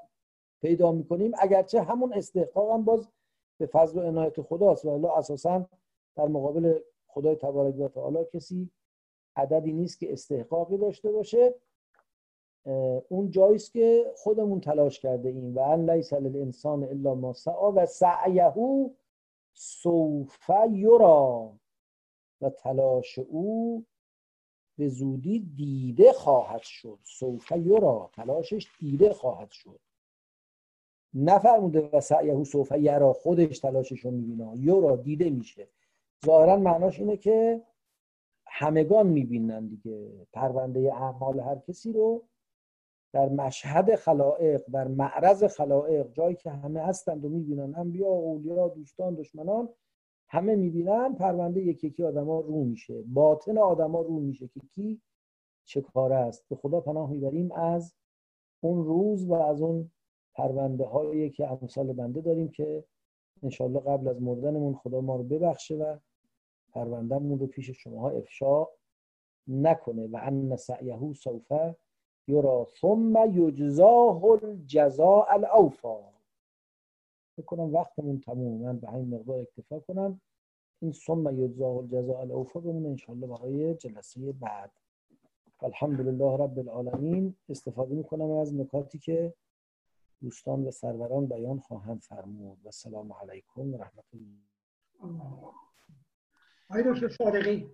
پیدا می‌کنیم اگرچه همون استحقاق هم باز به فضل و عنایت خداست و اساسا در مقابل خدای تبارک و تعالی کسی عددی نیست که استحقاقی داشته باشه. اون جاییست که خودمون تلاش کرده ایم. و ان لیس للانسان الا ما سعا و سعیه سوف یرا. و تلاش او به زودی دیده خواهد شد. سوف یرا. تلاشش دیده خواهد شد. نفرموده و سعیه سوف یرا. خودش تلاشش رو می‌بینه. یرا دیده میشه. ظاهرا معناش اینه که همگان می‌بینن دیگه. پرونده اعمال هر کسی رو در مشهد خلائق در معرض خلائق جایی که همه هستند و می‌بینن انبیا اولیا دوستان دشمنان همه می‌بینن پرونده یکی یکی آدما رو میشه. باطن آدما رو میشه که کی چه کاره است. به خدا پناه می‌بریم از اون روز و از اون پرونده هایی که امثال بنده داریم که انشالله قبل از مردنمون خدا ما رو ببخشه و پروندهمون رو پیش شماها افشا نکنه. و ان سعیه سوفه یرا ثم یجزاه الجزاء الاوفا بکنم وقتمون تموم من به همین مقدار اکتفا کنم. این ثم یجزاه الجزاء الاوفا بمونه انشالله برای جلسه بعد. الحمدلله رب العالمین استفاده می‌کنم از نکاتی که دوستان و سروران بیان خواهند فرمود. و سلام علیکم و رحمت الله آقای دکتر صادقی.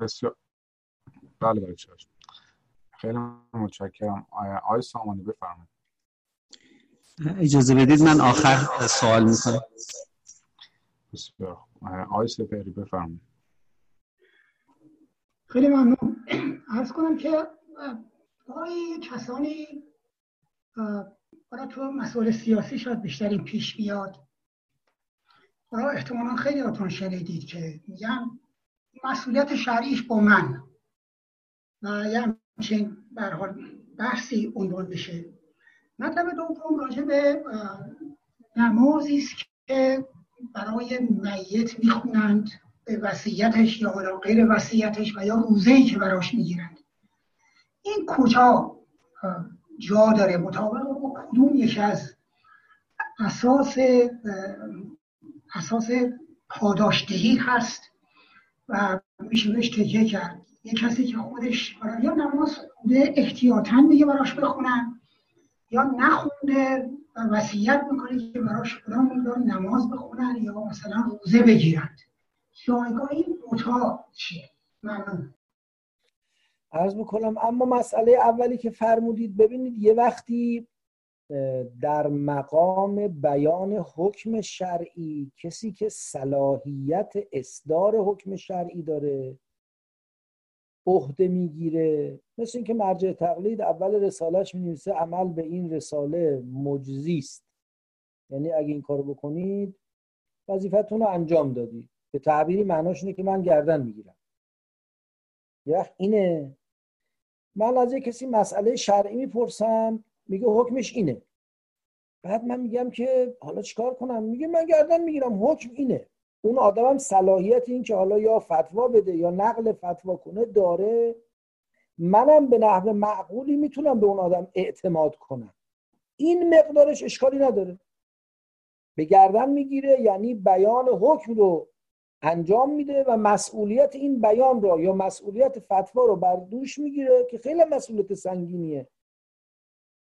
بسیار. بله بله خیلی متشکرم. آقای سامانی بفرمایید. اجازه بدید من آخر سوال می‌کنم. بسیار آقای سپهری بفرمایید. خیلی ممنون. ارز کنم که برای کسانی برای تو مسئله سیاسی شاید بیشتری پیش بیاد برای احتمالا خیلی هاتون شنیدید که میگن مسئولیت شرعیش با من. و یه همچین حال بحثی عنوان بشه مطلب دوم راجع به نمازی است که برای میت می‌خونند به وصیتش یا حالا غیر وصیتش و یا روزه که براش می‌گیرند. این کجا جا داره؟ مطابق با کدوم یکی از اساس اساس پاداشدهی هست و میشه بهش تکیه کرد؟ یه کسی که خودش برای یا نماز خونده احتیاطا دیگه براش بخونن یا نخونده و وصیت می‌کنه که براش مقدار نماز بخونن یا مثلا روزه بگیرند جایگاه این دوتا چیه؟ ممنون. عرض بکنم اما مسئله اولی که فرمودید ببینید یه وقتی در مقام بیان حکم شرعی کسی که صلاحیت اصدار حکم شرعی داره عهده می‌گیره. مثل اینکه مرجع تقلید اول رسالهش می عمل به این رساله مجزی است. یعنی اگه این کارو بکنید وظیفتون رو انجام دادید. به تعبیری معناش اینه که من گردن می‌گیرم. یه اینه. من از کسی مسئله شرعی می‌پرسم میگه حکمش اینه. بعد من میگم که حالا چیکار کنم؟ میگه من گردن می‌گیرم حکم اینه. اون آدمم صلاحیت این که حالا یا فتوا بده یا نقل فتوا کنه داره. منم به نحو معقولی می‌تونم به اون آدم اعتماد کنم. این مقدارش اشکالی نداره. به گردن می‌گیره یعنی بیان حکم رو انجام میده و مسئولیت این بیان را یا مسئولیت فتوا رو بر دوش می‌گیره که خیلی مسئولیت سنگینیه.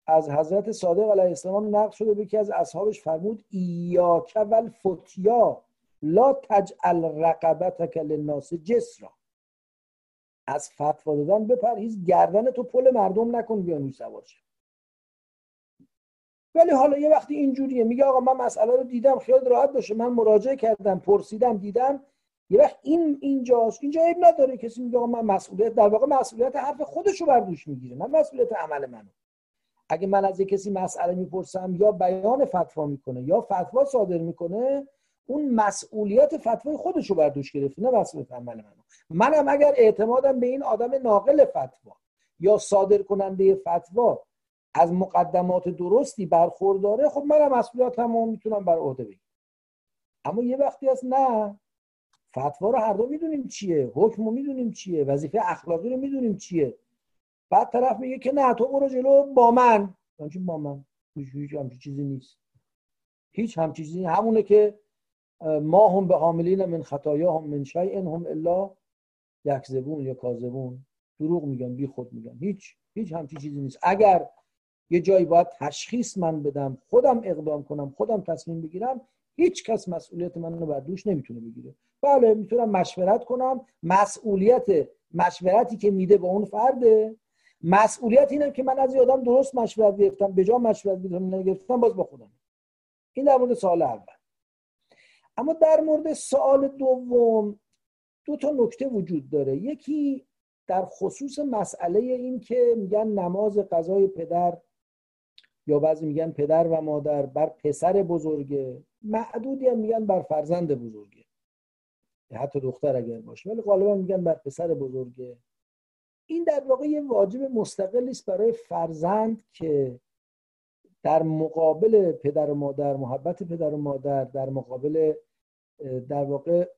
از حضرت صادق علیه السلام نقل شده به که از اصحابش فرمود ایاک و فتیا لا تجعل رقبتک للناس جسرا. از فتوا دادن بپرهیز گردن تو پل مردم نکن بیا روی سوار ولی حالا یه وقتی اینجوریه میگه آقا من مسئله رو دیدم خیال راحت باشه. من مراجعه کردم پرسیدم دیدم. یه وقت این اینجاست. اینجا عیب نداره. کسی میگه آقا من مسئولیت در واقع مسئولیت حرف خودش رو بر دوش می‌گیره نه مسئولیت عمل منو. اگه من از کسی مسئله می‌پرسم یا بیان فتوا می‌کنه یا فتوا صادر می‌کنه اون مسئولیت فتوای خودش رو بر دوش گرفته نه مسئولیت عمل منو. منم اگر اعتمادم به این آدم ناقل فتوا یا صادر کننده فتوا از مقدمات درستی برخورداره خب منم مسئولیتمو می‌تونم بر عهده بگیرم. اما یه وقتی هست نه فتوا رو هر دو می‌دونیم چیه حکم رو می‌دونیم چیه وظیفه اخلاقی رو می‌دونیم چیه. بعد طرف میگه که نه تو برو جلو با من. با من. هیچ همچین چیزی نیست. هیچ همچین چیزی همونه که ما هم به حاملین من خطایا هم من شیء هم الا یکذبون یا کاذبون. دروغ میگن بی خود میگن. هیچ هیچ همچین چیزی نیست. اگر یه جایی باید تشخیص من بدم خودم اقدام کنم خودم تصمیم بگیرم هیچ کس مسئولیت من رو بر دوش نمی‌تونه بگیره. بله می‌تونم مشورت کنم. مسئولیت مشورتی که میده با اون فرده. مسئولیت اینه که من از آدم درست مشورت گرفتم به جا مشورت گرفتم باز با خودم. این در مورد سوال اول. اما در مورد سوال دوم دو تا نکته وجود داره. یکی در خصوص مسئله این که میگن نماز قضای پدر یا بعضی میگن پدر و مادر بر پسر بزرگه معدودی هم میگن بر فرزند بزرگه. حتی دختر اگر باشه ولی غالبا میگن بر پسر بزرگه. این در واقع یه واجب مستقلی است برای فرزند که در مقابل پدر و مادر محبت پدر و مادر در مقابل در واقع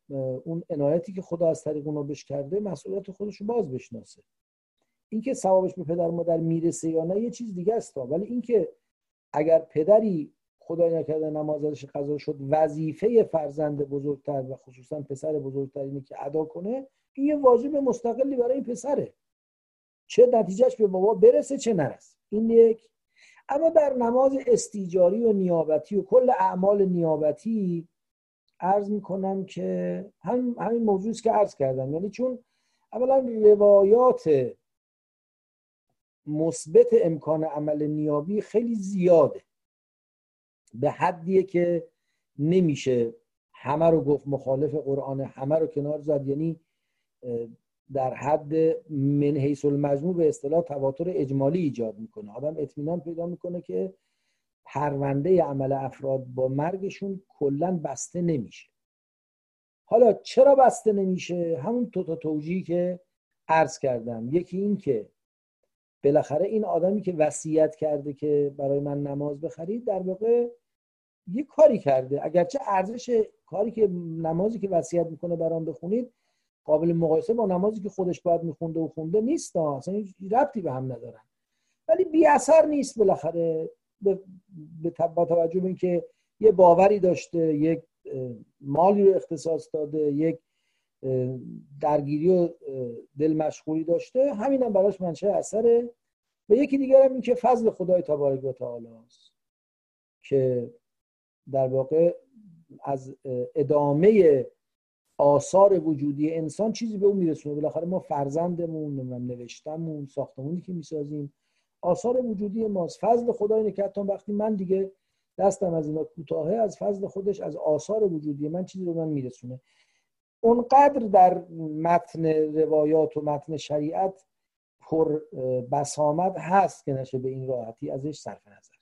اون عنایتی که خدا از طریق اونو بش کرده مسئولیت خودش رو باز بشناسه. اینکه ثوابش به پدر و مادر می‌رسه یا نه یه چیز دیگه است ولی اینکه اگر پدری خدای نکرده نماز ازش قضا شد وظیفه فرزند بزرگتر و خصوصا پسر بزرگتر که ادا کنه این یه واجب مستقلی برای این پسره. چه نتیجهش به بابا برسه چه نرسه. این یک اما در نماز استیجاری و نیابتی و کل اعمال نیابتی عرض می‌کنم که هم همین موضوعی که عرض کردم. یعنی چون اولا روایات مثبت امکان عمل نیابی خیلی زیاده. به حدیه که نمیشه همه رو گفت مخالف قرآن همه رو کنار زد. یعنی در حد من حیث المجموع به اصطلاح تواتر اجمالی ایجاد می‌کنه. آدم اطمینان پیدا می‌کنه که پرونده عمل افراد با مرگشون کلا بسته نمیشه. حالا چرا بسته نمیشه؟ همون تو تا توجیهی که عرض کردم. یکی این که بالاخره این آدمی که وصیت کرده که برای من نماز بخرید در واقع یه کاری کرده. اگرچه ارزش کاری که نمازی که وصیت می‌کنه برام بخونید قابل مقایسه با نمازی که خودش باید میخونده و خونده نیست اصلا ربطی به هم ندارن. ولی بی اثر نیست بالاخره به, به توجه به اینکه یه باوری داشته یک مالی رو اختصاص داده یک درگیری و دل مشغولی داشته همین هم براش منشه اثره. و یکی دیگر هم این که فضل خدای تبارک و تعالی است که در واقع از ادامه آثار وجودی انسان چیزی به اون میرسونه. بالاخره ما فرزندمون نوشتمون ساختمونی که می‌سازیم آثار وجودی ماست. فضل خدا اینه که حتی وقتی من دیگه دستم از اینا کوتاهه از فضل خودش از آثار وجودی من چیزی رو من میرسونه. اونقدر در متن روایات و متن شریعت پر بسامد هست که نشه به این راحتی ازش صرف نظر.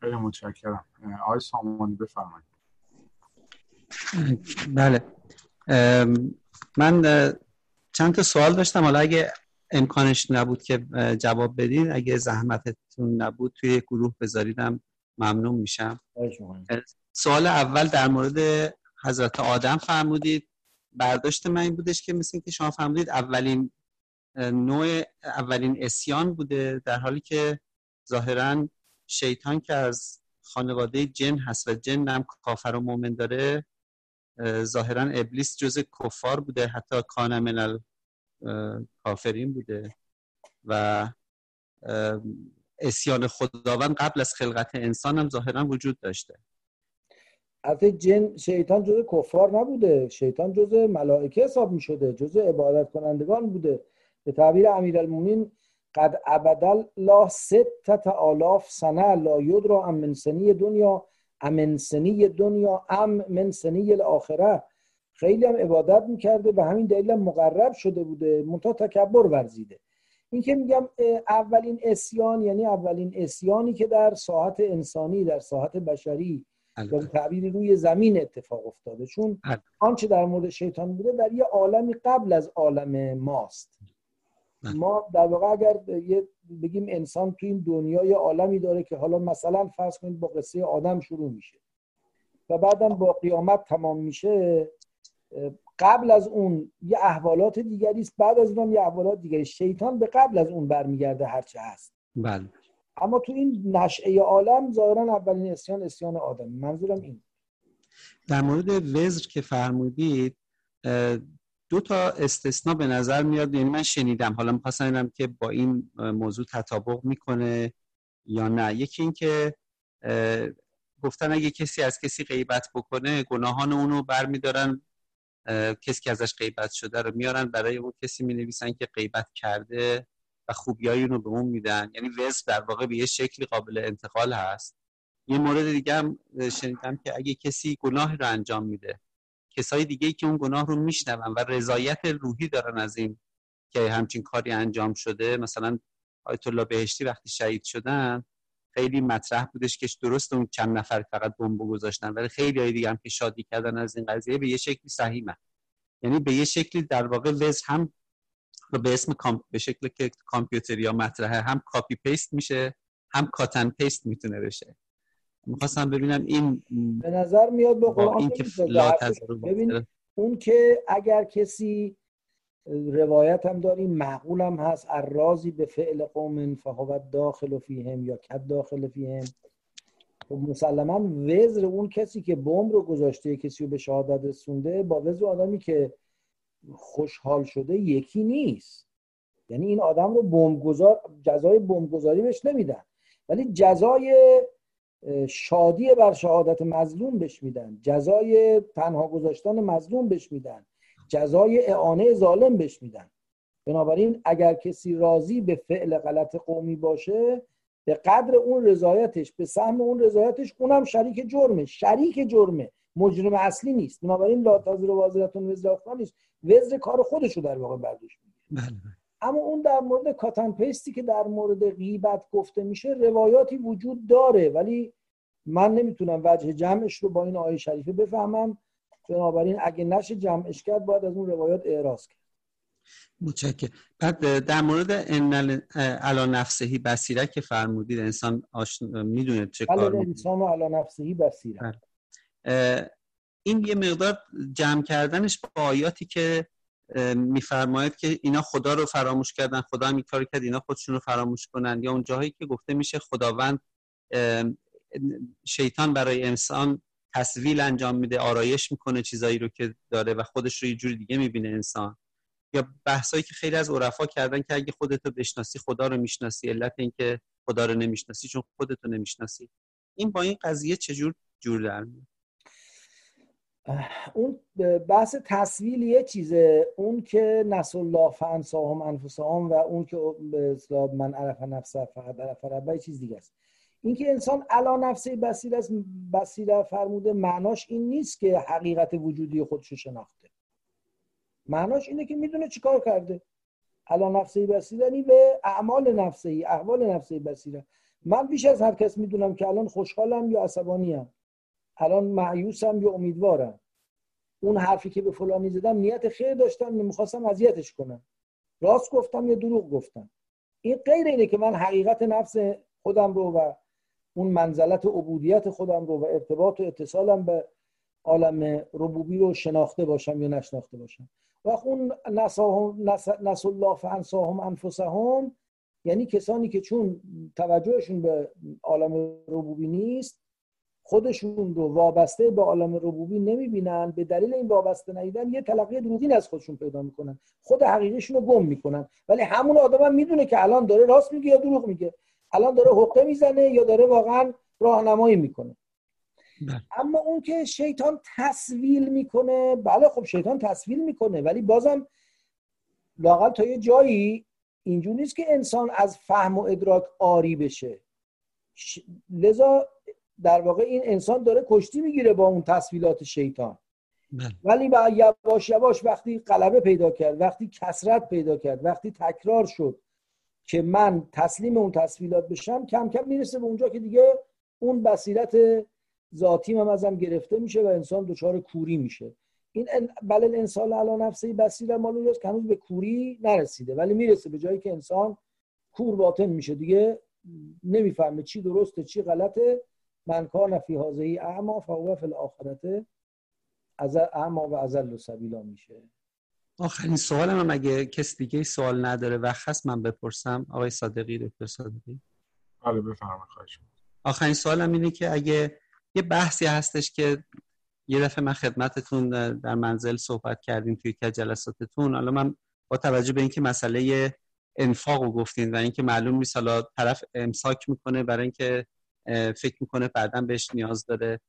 خیلی متشکرم. آقای سامانی بفرمایید. بله. من چند تا سوال داشتم. حالا اگه امکانش نبود که جواب بدین اگه زحمتتون نبود توی گروه بذاریدم ممنون میشم. سوال اول در مورد حضرت آدم فرمودید. برداشت من این بودش که مثل که شما فرمودید اولین نوع اولین اسیان بوده در حالی که ظاهرا شیطان که از خانواده جن هست و جن هم کافر و مؤمن داره ظاهرا ابلیس جز کفار بوده حتی کان من کافرین بوده و اسیان خداوند قبل از خلقت انسان هم ظاهرا وجود داشته. البته جن شیطان جز کفار نبوده شیطان جز ملائکه حساب می شده جز عبادت کنندگان بوده. به تعبیر امیرالمومنین قد ابدل لا ستت آلاف سنه لا یدرا ام من سنی دنیا ام سنی دنیا ام من سنی الاخره خیلی هم عبادت می‌کرده و همین دلیل هم مقرب شده بوده منتها تکبر ورزیده. این که میگم اولین اسیان یعنی اولین اسیانی که در ساحت انسانی در ساحت بشری یا تعبیر روی زمین اتفاق افتاده. چون آنچه در مورد شیطان بوده در یه عالمی قبل از عالم ماست. ما در واقع اگر بگیم انسان تو این دنیا یه عالمی داره که حالا مثلا فرض کنید با قصه آدم شروع میشه و بعدم با قیامت تمام میشه قبل از اون یه احوالات دیگری است بعد از اون یه احوالات دیگری شیطان به قبل از اون برمیگرده هرچه هست. بله. اما تو این نشعه عالم ظاهرا اولین اسیان اسیان آدم. منظورم این. در مورد وزر که فرمودید دو تا استثنا به نظر میاد یعنی من شنیدم. حالا می‌خواستم که با این موضوع تطابق می‌کنه یا نه. یکی این که گفتن اگه کسی از کسی غیبت بکنه گناهان اونو برمیدارن کسی که ازش غیبت شده رو میارن برای اون کسی می نویسن که غیبت کرده و خوبیایی اونو به اون میدن. یعنی وزر در واقع به یه شکلی قابل انتقال هست. یه مورد دیگه هم شنیدم که اگه کسی گناه رو انجام میده کسای دیگه ای که اون گناه رو میشنون و رضایت روحی دارن از این که همچین کاری انجام شده مثلا آیت الله بهشتی وقتی شهید شدن خیلی مطرح بودش که درست اون چند نفر فقط بمب گذاشتن ولی خیلی های دیگه هم که شادی کردن از این قضیه به یه شکلی صحیحه. یعنی به یه شکلی در واقع وز هم به اسم به شکل که کامپیوتر یا مطرحه هم کاپی پیست میشه هم کاتن پیست می‌تونه بشه. می‌خواستم ببینم این به نظر میاد به قرآن این که ببین اون که اگر کسی روایت هم داریم معقول هم هست. الرازی به فعل قوم فهو داخل فیهم یا کد داخل فیهم. خب مسلما وزر اون کسی که بمب رو گذاشته کسی رو به شهادت رسونده با وزر آدمی که خوشحال شده یکی نیست. یعنی این آدم رو بمبگذار جزای بمبگذاری بهش نمیدن. ولی جزای شادی بر شهادت مظلوم بهش میدن. جزای تنها گذاشتن مظلوم بهش میدن. جزای اعانه ظالم بهش میدن. بنابراین اگر کسی راضی به فعل غلط قومی باشه به قدر اون رضایتش به سهم اون رضایتش اونم شریک جرمه. شریک جرمه. مجرم اصلی نیست. بنابراین لا تازر وازرتون وزر اخرى نیست. وزر کار خودشو در واقع برداشت بله، بله. اما اون در مورد کاتن پیستی که در مورد غیبت گفته میشه روایاتی وجود داره. ولی من نمی‌تونم وجه جمعش رو با این آیه شریفه بفهمم. بنابراین اگه نشه جمعش کرد باید از اون روایات اعراض کرد. متشکرم. بعد در مورد ان علا نفسهی بصیره که فرمودید انسان می‌دونه چه بله، کار انسان علا نفسهی بصیره بله. این یه مقدار جمع کردنش با آیاتی که میفرماید که اینا خدا رو فراموش کردن خدا هم کار کرد اینا خودشون رو فراموش کنن یا اون جاهایی که گفته میشه خداوند شیطان برای انسان تصویل انجام میده آرایش می‌کنه چیزایی رو که داره و خودش رو یه جوری دیگه می‌بینه انسان. یا بحثایی که خیلی از عرفا کردن که اگه خودتو بشناسی خدا رو می‌شناسی علت اینکه خدا رو نمی‌شناسی چون خودتو نمی‌شناسی. این با این قضیه چجور جور در میاد؟ اون بحث تصویل یه چیزه. اون که نسل الله فانساهم انفسهم و اون که به من عرف نفسه فقط عرف ربه چیز دیگه است. اینکه انسان علا نفسه بسیر است بسیره فرموده معناش این نیست که حقیقت وجودی خودشو شناخته. معناش اینه که می‌دونه چیکار کرده. علا نفسه یعنی به اعمال نفسه احوال نفسه بسیره من بیش از هر کس می‌دونم که الان خوشحالم یا عصبانیم. الان معیوسم یا امیدوارم. اون حرفی که به فلانی زدم نیت خیر داشتم می‌خواستم اذیتش کنم. راست گفتم یا دروغ گفتم؟ این غیر اینه که من حقیقت نفس خودم رو و اون منزلت عبودیت خودم رو و ارتباط و اتصالم به عالم ربوبی رو شناخته باشم یا نشناخته باشم. و اون نس الله فانساهم انفسهم یعنی کسانی که چون توجهشون به عالم ربوبی نیست خودشون رو وابسته به عالم ربوبی نمی‌بینن به دلیل این وابسته ندیدن یه تلقی دروغین از خودشون پیدا می‌کنن. خود حقیقیشون رو گم می‌کنن. ولی همون آدم هم می‌دونه که الان داره راست میگه یا دروغ میگه. الان داره حقه می‌زنه یا داره واقعا راهنمایی می‌کنه. بله. اما اون که شیطان تصویل می‌کنه بله خب شیطان تصویل می‌کنه ولی بازم لاقل تا یه جایی اینجور نیست که انسان از فهم و ادراک آری بشه. لذا در واقع این انسان داره کشتی می‌گیره با اون تصویلات شیطان. بله. ولی با یواش یواش وقتی غلبه پیدا کرد وقتی کسرت پیدا کرد وقتی تکرار شد که من تسلیم اون تصویلات بشم کم کم می‌رسه به اونجا که دیگه اون بصیرت ذاتی هم ازم گرفته میشه و انسان دچار کوری میشه. این بله انسان علا نفسه بسیر مالو که هنوز به کوری نرسیده ولی می‌رسه به جایی که انسان کور باطن میشه. دیگه نمی‌فهمه چی درسته چی غلطه. من کان فی حاضهی اعما فهو فی الاخرته از اعما و ازل سبیلا میشه. آخرین سوالم هم اگه کس دیگه سوال نداره وقت هست من بپرسم آقای صادقی دکتر صادقی. بله بفرمایید خواهش آخرین سوالم اینه که اگه یه بحثی هستش که یه دفعه من خدمتتون در منزل صحبت کردیم توی که جلساتتون حالا من با توجه به اینکه مسئله انفاق رو گفتین و اینکه معلوم نیست حالا طرف امساک می‌کنه برای اینکه فکر می‌کنه بعدا بهش نیاز داره.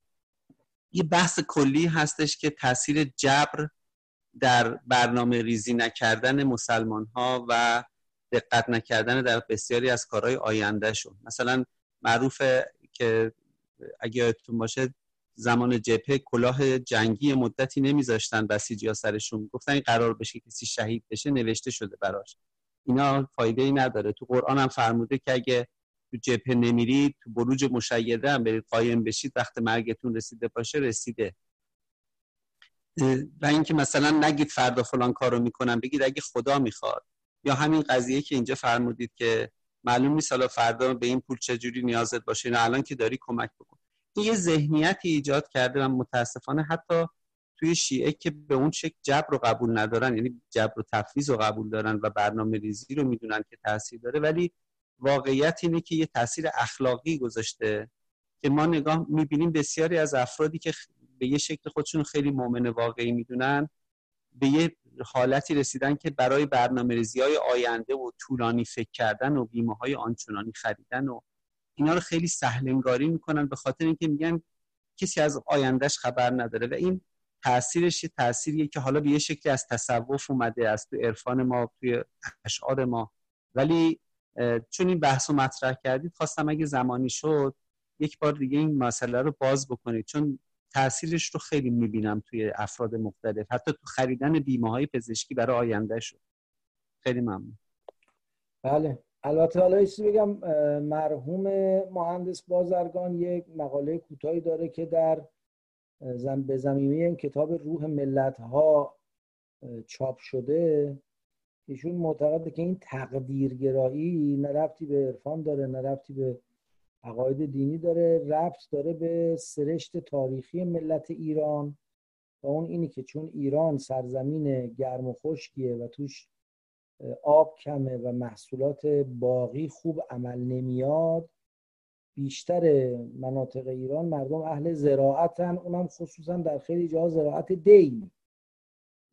یه بحث کلی هستش که تاثیر جبر در برنامه ریزی نکردن مسلمان ها و دقت نکردن در بسیاری از کارهای آینده شون مثلا معروفه که اگه یادتون باشه زمان جبهه کلاه جنگی مدتی نمیذاشتن بسیجی ها سرشون. گفتن این قرار بشه کسی شهید بشه نوشته شده براش. اینا فایده ای نداره. تو قرآن هم فرموده که اگه تو جبهه نمیرید تو بروج مشیده هم برید قایم بشید وقت مرگتون رسیده باشه رسیده. و اینکه مثلا نگید فردا فلان کارو می‌کنم بگید اگه خدا می‌خواد. یا همین قضیه که اینجا فرمودید که معلوم نیست حالا فردا به این پول چجوری نیازت باشه نه الان که داری کمک بکن. این یه ذهنیتی ایجاد کرده و متاسفانه حتی توی شیعه که به اون شکل جبر رو قبول ندارن یعنی جبر و تفویض رو قبول دارن و برنامه ریزی رو می‌دونن که تاثیر داره ولی واقعیت اینه که یه تاثیر اخلاقی گذاشته که ما نگاه می‌بینیم بسیاری از افرادی که به یه شکل خودشون خیلی مؤمن واقعی می‌دونن به یه حالتی رسیدن که برای برنامه ریزی های آینده و طولانی فکر کردن و بیمه های آنچنانی خریدن و اینا رو خیلی سهلنگاری می‌کنن به خاطر اینکه میگن کسی از آیندهش خبر نداره و این تاثیرش یه تاثیریه که حالا به یه شکلی از تصوف اومده از تو عرفان ما توی اشعار ما. ولی چون این بحث رو مطرح کردید خواستم اگه زمانی شد یک بار دیگه این مسئله رو باز بکنید. چون تاثیرش رو خیلی می‌بینم توی افراد مختلف. حتی تو خریدن بیمه های پزشکی برای آینده شد. خیلی ممنون. بله. البته حالا بگم مرحوم مهندس بازرگان یک مقاله کوتاهی داره که در زم به زمینه کتاب روح ملت ها چاپ شده. ایشون معتقده که این تقدیرگرایی نه ربطی به عرفان داره نه ربطی به عقاید دینی داره ربط داره به سرشت تاریخی ملت ایران. و اون اینی که چون ایران سرزمین گرم و خشکیه و توش آب کمه و محصولات باقی خوب عمل نمیاد بیشتر مناطق ایران مردم اهل زراعتن. اونم خصوصا در خیلی جاها زراعت دین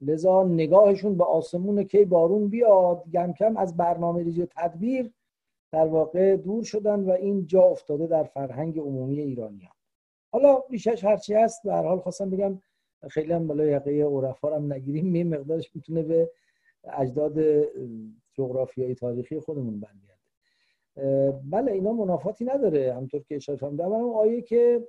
لذا نگاهشون به آسمون کی بارون بیاد. کم کم از برنامه ریزی و تدبیر در واقع دور شدن و این جا افتاده در فرهنگ عمومی ایرانی حالا بیشش هرچی هست به حال خواستم بگم خیلی هم بالا یقه عرفا هم نگیریم. می مقدارش می‌تونه به اجداد جغرافیایی تاریخی خودمون برگرده بله اینا منافاتی نداره. همطور که اشاره فرمودم اون آیه که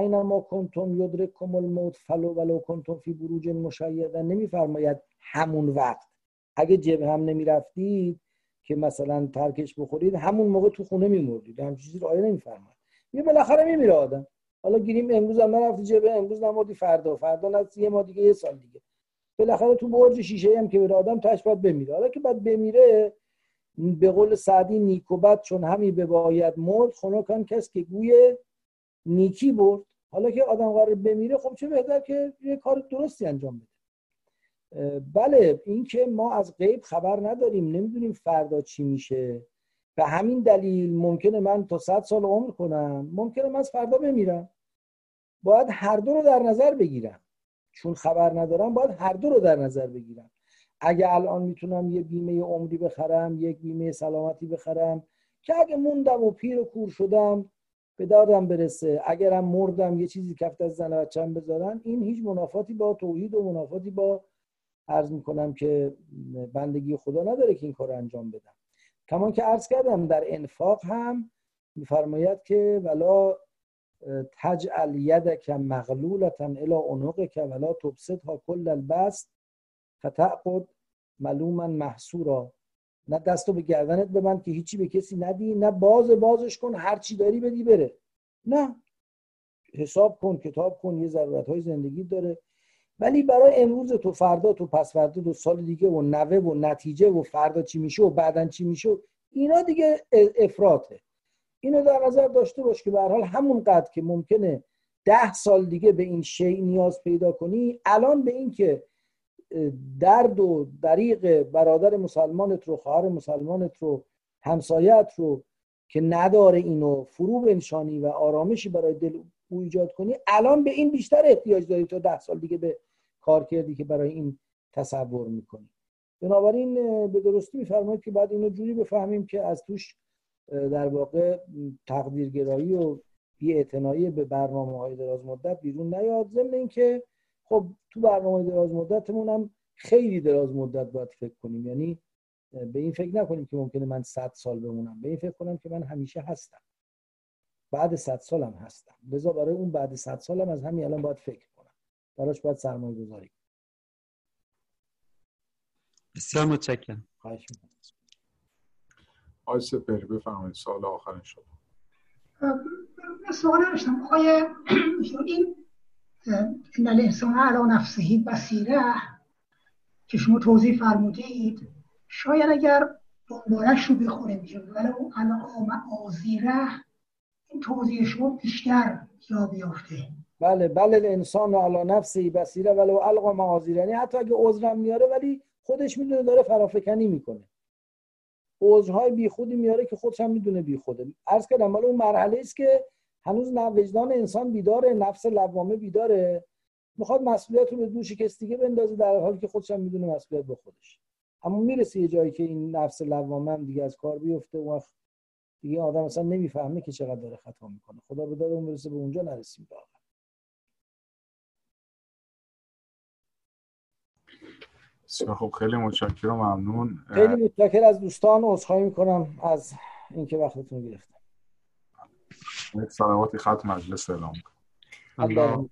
ما کنتم یدرککم الموت فلو ولو کنتم فی بروج مشیده نمیفرماید همون وقت. اگه جبه هم نمی‌رفتید که مثلا ترکش بخورید همون موقع تو خونه میمردید. هم چیزی رو آیه نمیفرماد یه بالاخره میمیره آدم. حالا گیریم امروز هم نرفتی جبه امروز نمردی فردا. فردا نرفتی یه ما دیگه یه سال دیگه. بالاخره تو برج شیشه هم که بره آدم تاش باید بمیره. حالا که بعد بمیره به قول سعدی نیکوبت چون همی به باید مرد کن کس که گوی نیکی برد. حالا که آدم قرار بمیره خب چه بهتر که یه کار درستی انجام بده. بله اینکه ما از غیب خبر نداریم. نمی‌دونیم فردا چی میشه. به همین دلیل ممکنه من تا صد سال عمر کنم ممکنه من از فردا بمیرم. باید هر دو رو در نظر بگیرم. چون خبر ندارم باید هر دو رو در نظر بگیرم. اگه الان می‌تونم یه بیمه عمری بخرم یک بیمه سلامتی بخرم که اگه موندم و پیر و کور شدم به دادم برسه. اگرم مردم یه چیزی کفت از زن بچم بذارن این هیچ منافاتی با توحید و منافاتی با عرض می‌کنم که بندگی خدا نداره که این کار انجام بدم. کمان که عرض کردم در انفاق هم میفرماید که ولا تجعل یدک مغلولتا الى که ولا تبسطها کل البست فتعقد ملوما محصورا. نه دستو به گردنت ببند که هیچی به کسی ندی نه باز بازش کن هر چی داری بدی بره. نه. حساب کن کتاب کن یه ضرورت های زندگی داره. ولی برای امروز تو فردا تو پس فردا تو سال دیگه و نوه و نتیجه و فردا چی میشه و بعدا چی میشه اینا دیگه افراطه. اینو در نظر داشته باش که به حال همون قدر که ممکنه ده سال دیگه به این شی نیاز پیدا کنی الان به این که درد و دریق برادر مسلمانت رو خواهر مسلمانت رو همسایت رو که نداره اینو فرو بنشانی و آرامشی برای دل او ایجاد کنی الان به این بیشتر احتیاج داری تا ده سال دیگه به کار کردی که برای این تصور می‌کنی. بنابراین به درستی میفرمایید که بعد اینو جوری بفهمیم که از توش در واقع تقدیرگرایی و بی به برنامه های دراز مدت بیرون نیاد. ضمن اینکه خب تو برنامه دراز مدتمون هم خیلی دراز مدت باید فکر کنیم. یعنی به این فکر نکنیم که ممکنه من 100 سال بمونم. به این فکر کنم که من همیشه هستم. بعد 100 سالم هستم. لذا برای اون بعد 100 سالم از همین الان باید فکر کنم. براش باید سرمایه گذاری بسیار متشکرم. خواهش می‌کنم. آقای سپهری بفرمایید سال آخر شما. سوال داشتم. آقای این این الانسان علا نفسهی بسیره که شما توضیح فرمودید. شاید اگر دنبالش رو بخوریم که ولو علا معازیره این توضیح شما بیشتر یا بیافته؟ بله بله الانسان علا نفسهی بسیره ولو القا معاذیره یعنی حتی اگه عذرم میاره ولی خودش می‌دونه داره فرافکنی می‌کنه. عذرهای بیخودی میاره که خودش هم می‌دونه بیخوده. عرض کردم ولی اون مرحله است که هنوز نه وجدان انسان بیداره نفس لوامه بیداره. می‌خواد مسئولیت رو به دوش کسی دیگه بندازه در حالی که خودش هم می‌دونه مسئولیت به خودش. اما می‌رسه یه جایی که این نفس لوامه هم دیگه از کار بیفته و وقت دیگه آدم اصلا نمی‌فهمه که چقدر داره خطا می‌کنه. خدا به داد اون برسه به اونجا نرسیم واقعا خب خیلی متشکرم ممنون. خیلی متشکر از دوستان عذرخواهی می‌کنم از اینکه وقتتون گرفتم سلاماتی ختم مجلس اعلام الله